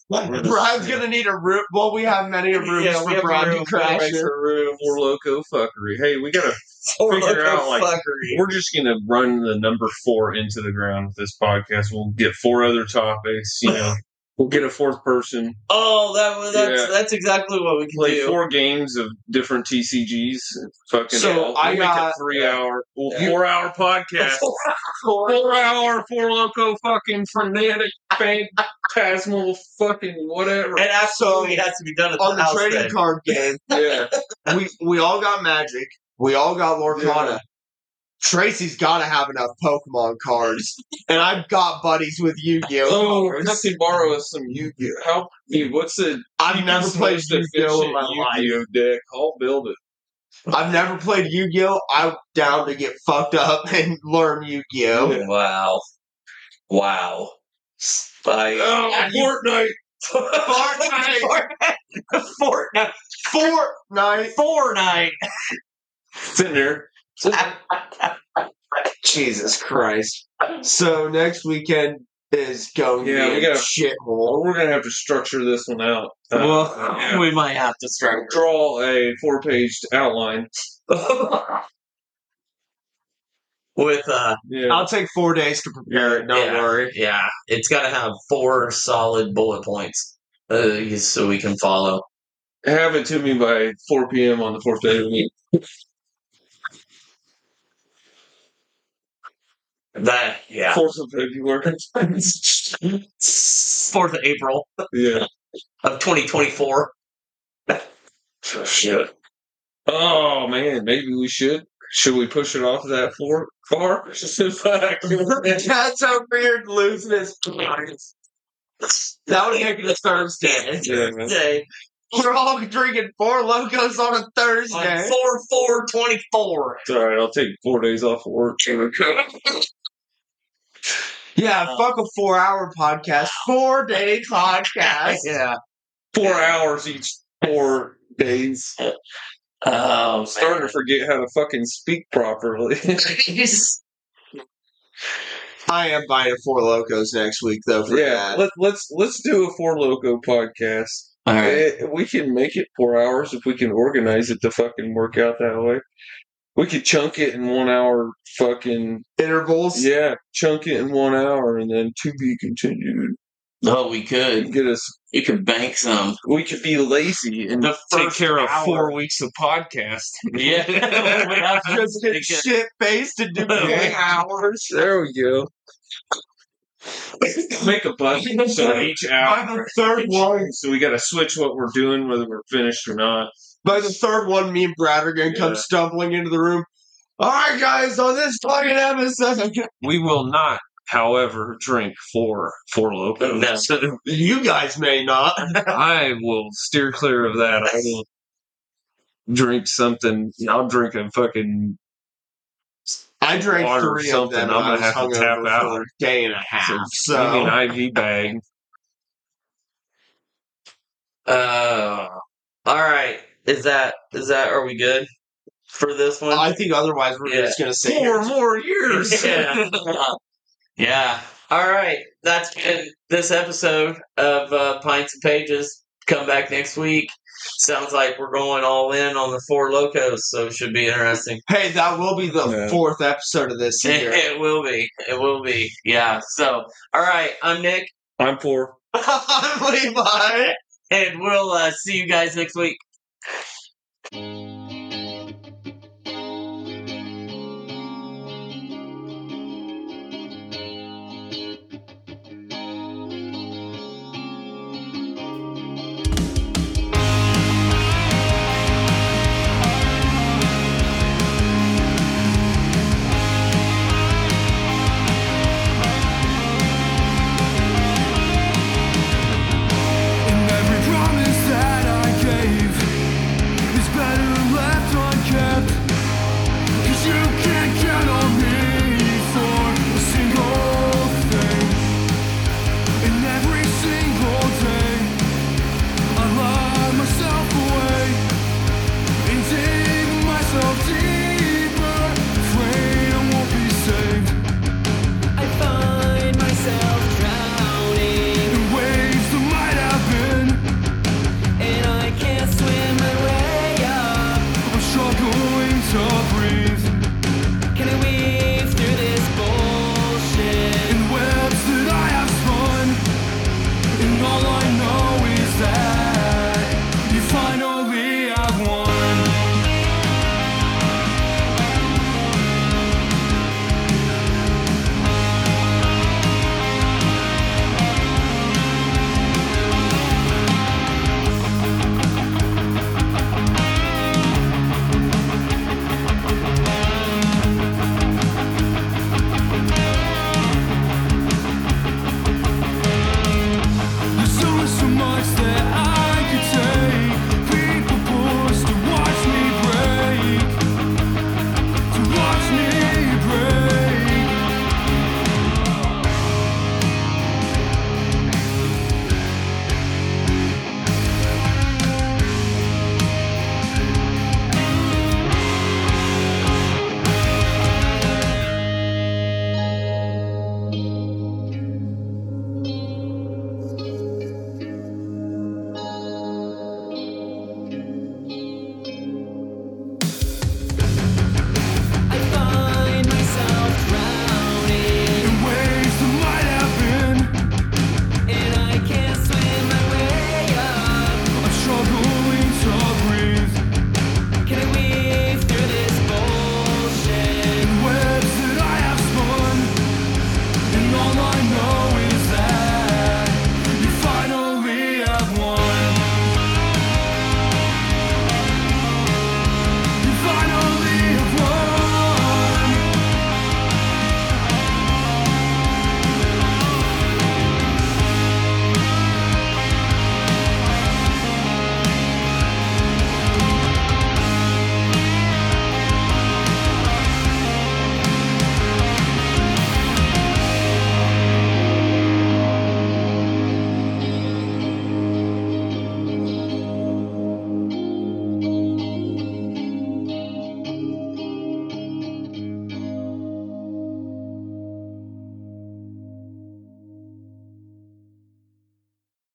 Brad's gonna need a room. Well, we have many a rooms yeah, we for have Brad a to room, crash in. extra room. Four loco fuckery. Hey, we gotta. [laughs] Four Figure out, like, fuckery. We're just gonna run the number four into the ground with this podcast. We'll get four other topics. You know, [laughs] we'll get a fourth person. Oh, that was that's Yeah. that's exactly what we can do. Play do. four games of different TCGs. Fucking. So we'll I make got- a three hour, well, Yeah. four hour [laughs] podcast. Four hour, four loco fucking frenetic, phantasmal fucking whatever. and absolutely has to be done at on the the house. trading then. card game. [laughs] Yeah. we we all got Magic. We all got Lorcana. Yeah. Tracy's got to have enough Pokemon cards, [laughs] and I've got buddies with Yu-Gi-Oh. Oh, cards. I can borrow us some Yu-Gi-Oh. How? Dude, what's the I've never played Yu-Gi-Oh in my life. Yu-Gi-Oh deck? I'll build it. I've never played Yu-Gi-Oh. I'm down to get fucked up [laughs] and learn Yu-Gi-Oh. Wow, wow. Oh, ah, I, Oh, [laughs] Fortnite. Fortnite, Fortnite, Fortnite. Fortnite. It's in there. [laughs] Jesus Christ. So next weekend is going Yeah, to we be a gotta- shithole. We're gonna have to structure this one out. Uh, Well, yeah. we might have to start. draw a four-page outline. [laughs] With uh, Yeah. I'll take four days to prepare it. Don't yeah, worry. Yeah, it's got to have four solid bullet points, uh, so we can follow. Have it to me by 4 p.m. on the fourth day of the week. That yeah, Fourth of February. [laughs] fourth of April Yeah. of twenty twenty four. Oh, shit. Oh man, maybe we should. Should we push it off that four far? [laughs] That's so weird losing his points. That would make it a Thursday. Yeah, man. We're all drinking four Lokos on a Thursday. four four twenty four. It's all right. I'll take four days off of work. [laughs] Yeah, fuck a four hour podcast. Four day [laughs] podcast. Yeah. Four hours each four days. Oh, Starting to forget how to fucking speak properly. [laughs] I am buying a four Lokos next week though yeah, that. let, let's let's do a four Loko podcast. All right. Eh, we can make it four hours if we can organize it to fucking work out that way. We could chunk it in one hour. Fucking Intervals. yeah, chunk it in one hour and then to be continued. Oh, we could. Get us. We could bank some. We could be lazy and The take care of hour. four weeks of podcast. [laughs] [laughs] Yeah. [laughs] Just get shit faced and do eight hours. There we go. Make a budget so each hour. By the third one, So we got to switch what we're doing, whether we're finished or not. By the third one, me and Brad are gonna come Yeah. stumbling into the room. All right, guys, on this fucking episode, We will not, however, drink four four Lokos. you guys may not. [laughs] I will steer clear of that. I will drink something. I'll drink a fucking I drank Water or three of something, them. I'm gonna have to tap out. for a day and a half. So, fucking IV bag. Uh, all right. Is that is that? Are we good for this one? I think otherwise we're Yeah. just gonna sit Four here. more years. [laughs] yeah. yeah. All right. That's been this episode of uh, Pints and Pages. Come back next week. Sounds like we're going all in on the four Lokos, so it should be interesting. Hey, that will be the Yeah. fourth episode of this It, [laughs] year. it will be. It will be. Yeah. So, all right. I'm Nick, I'm four. [laughs] I'm Levi. and we'll uh, see you guys next week thank [laughs] you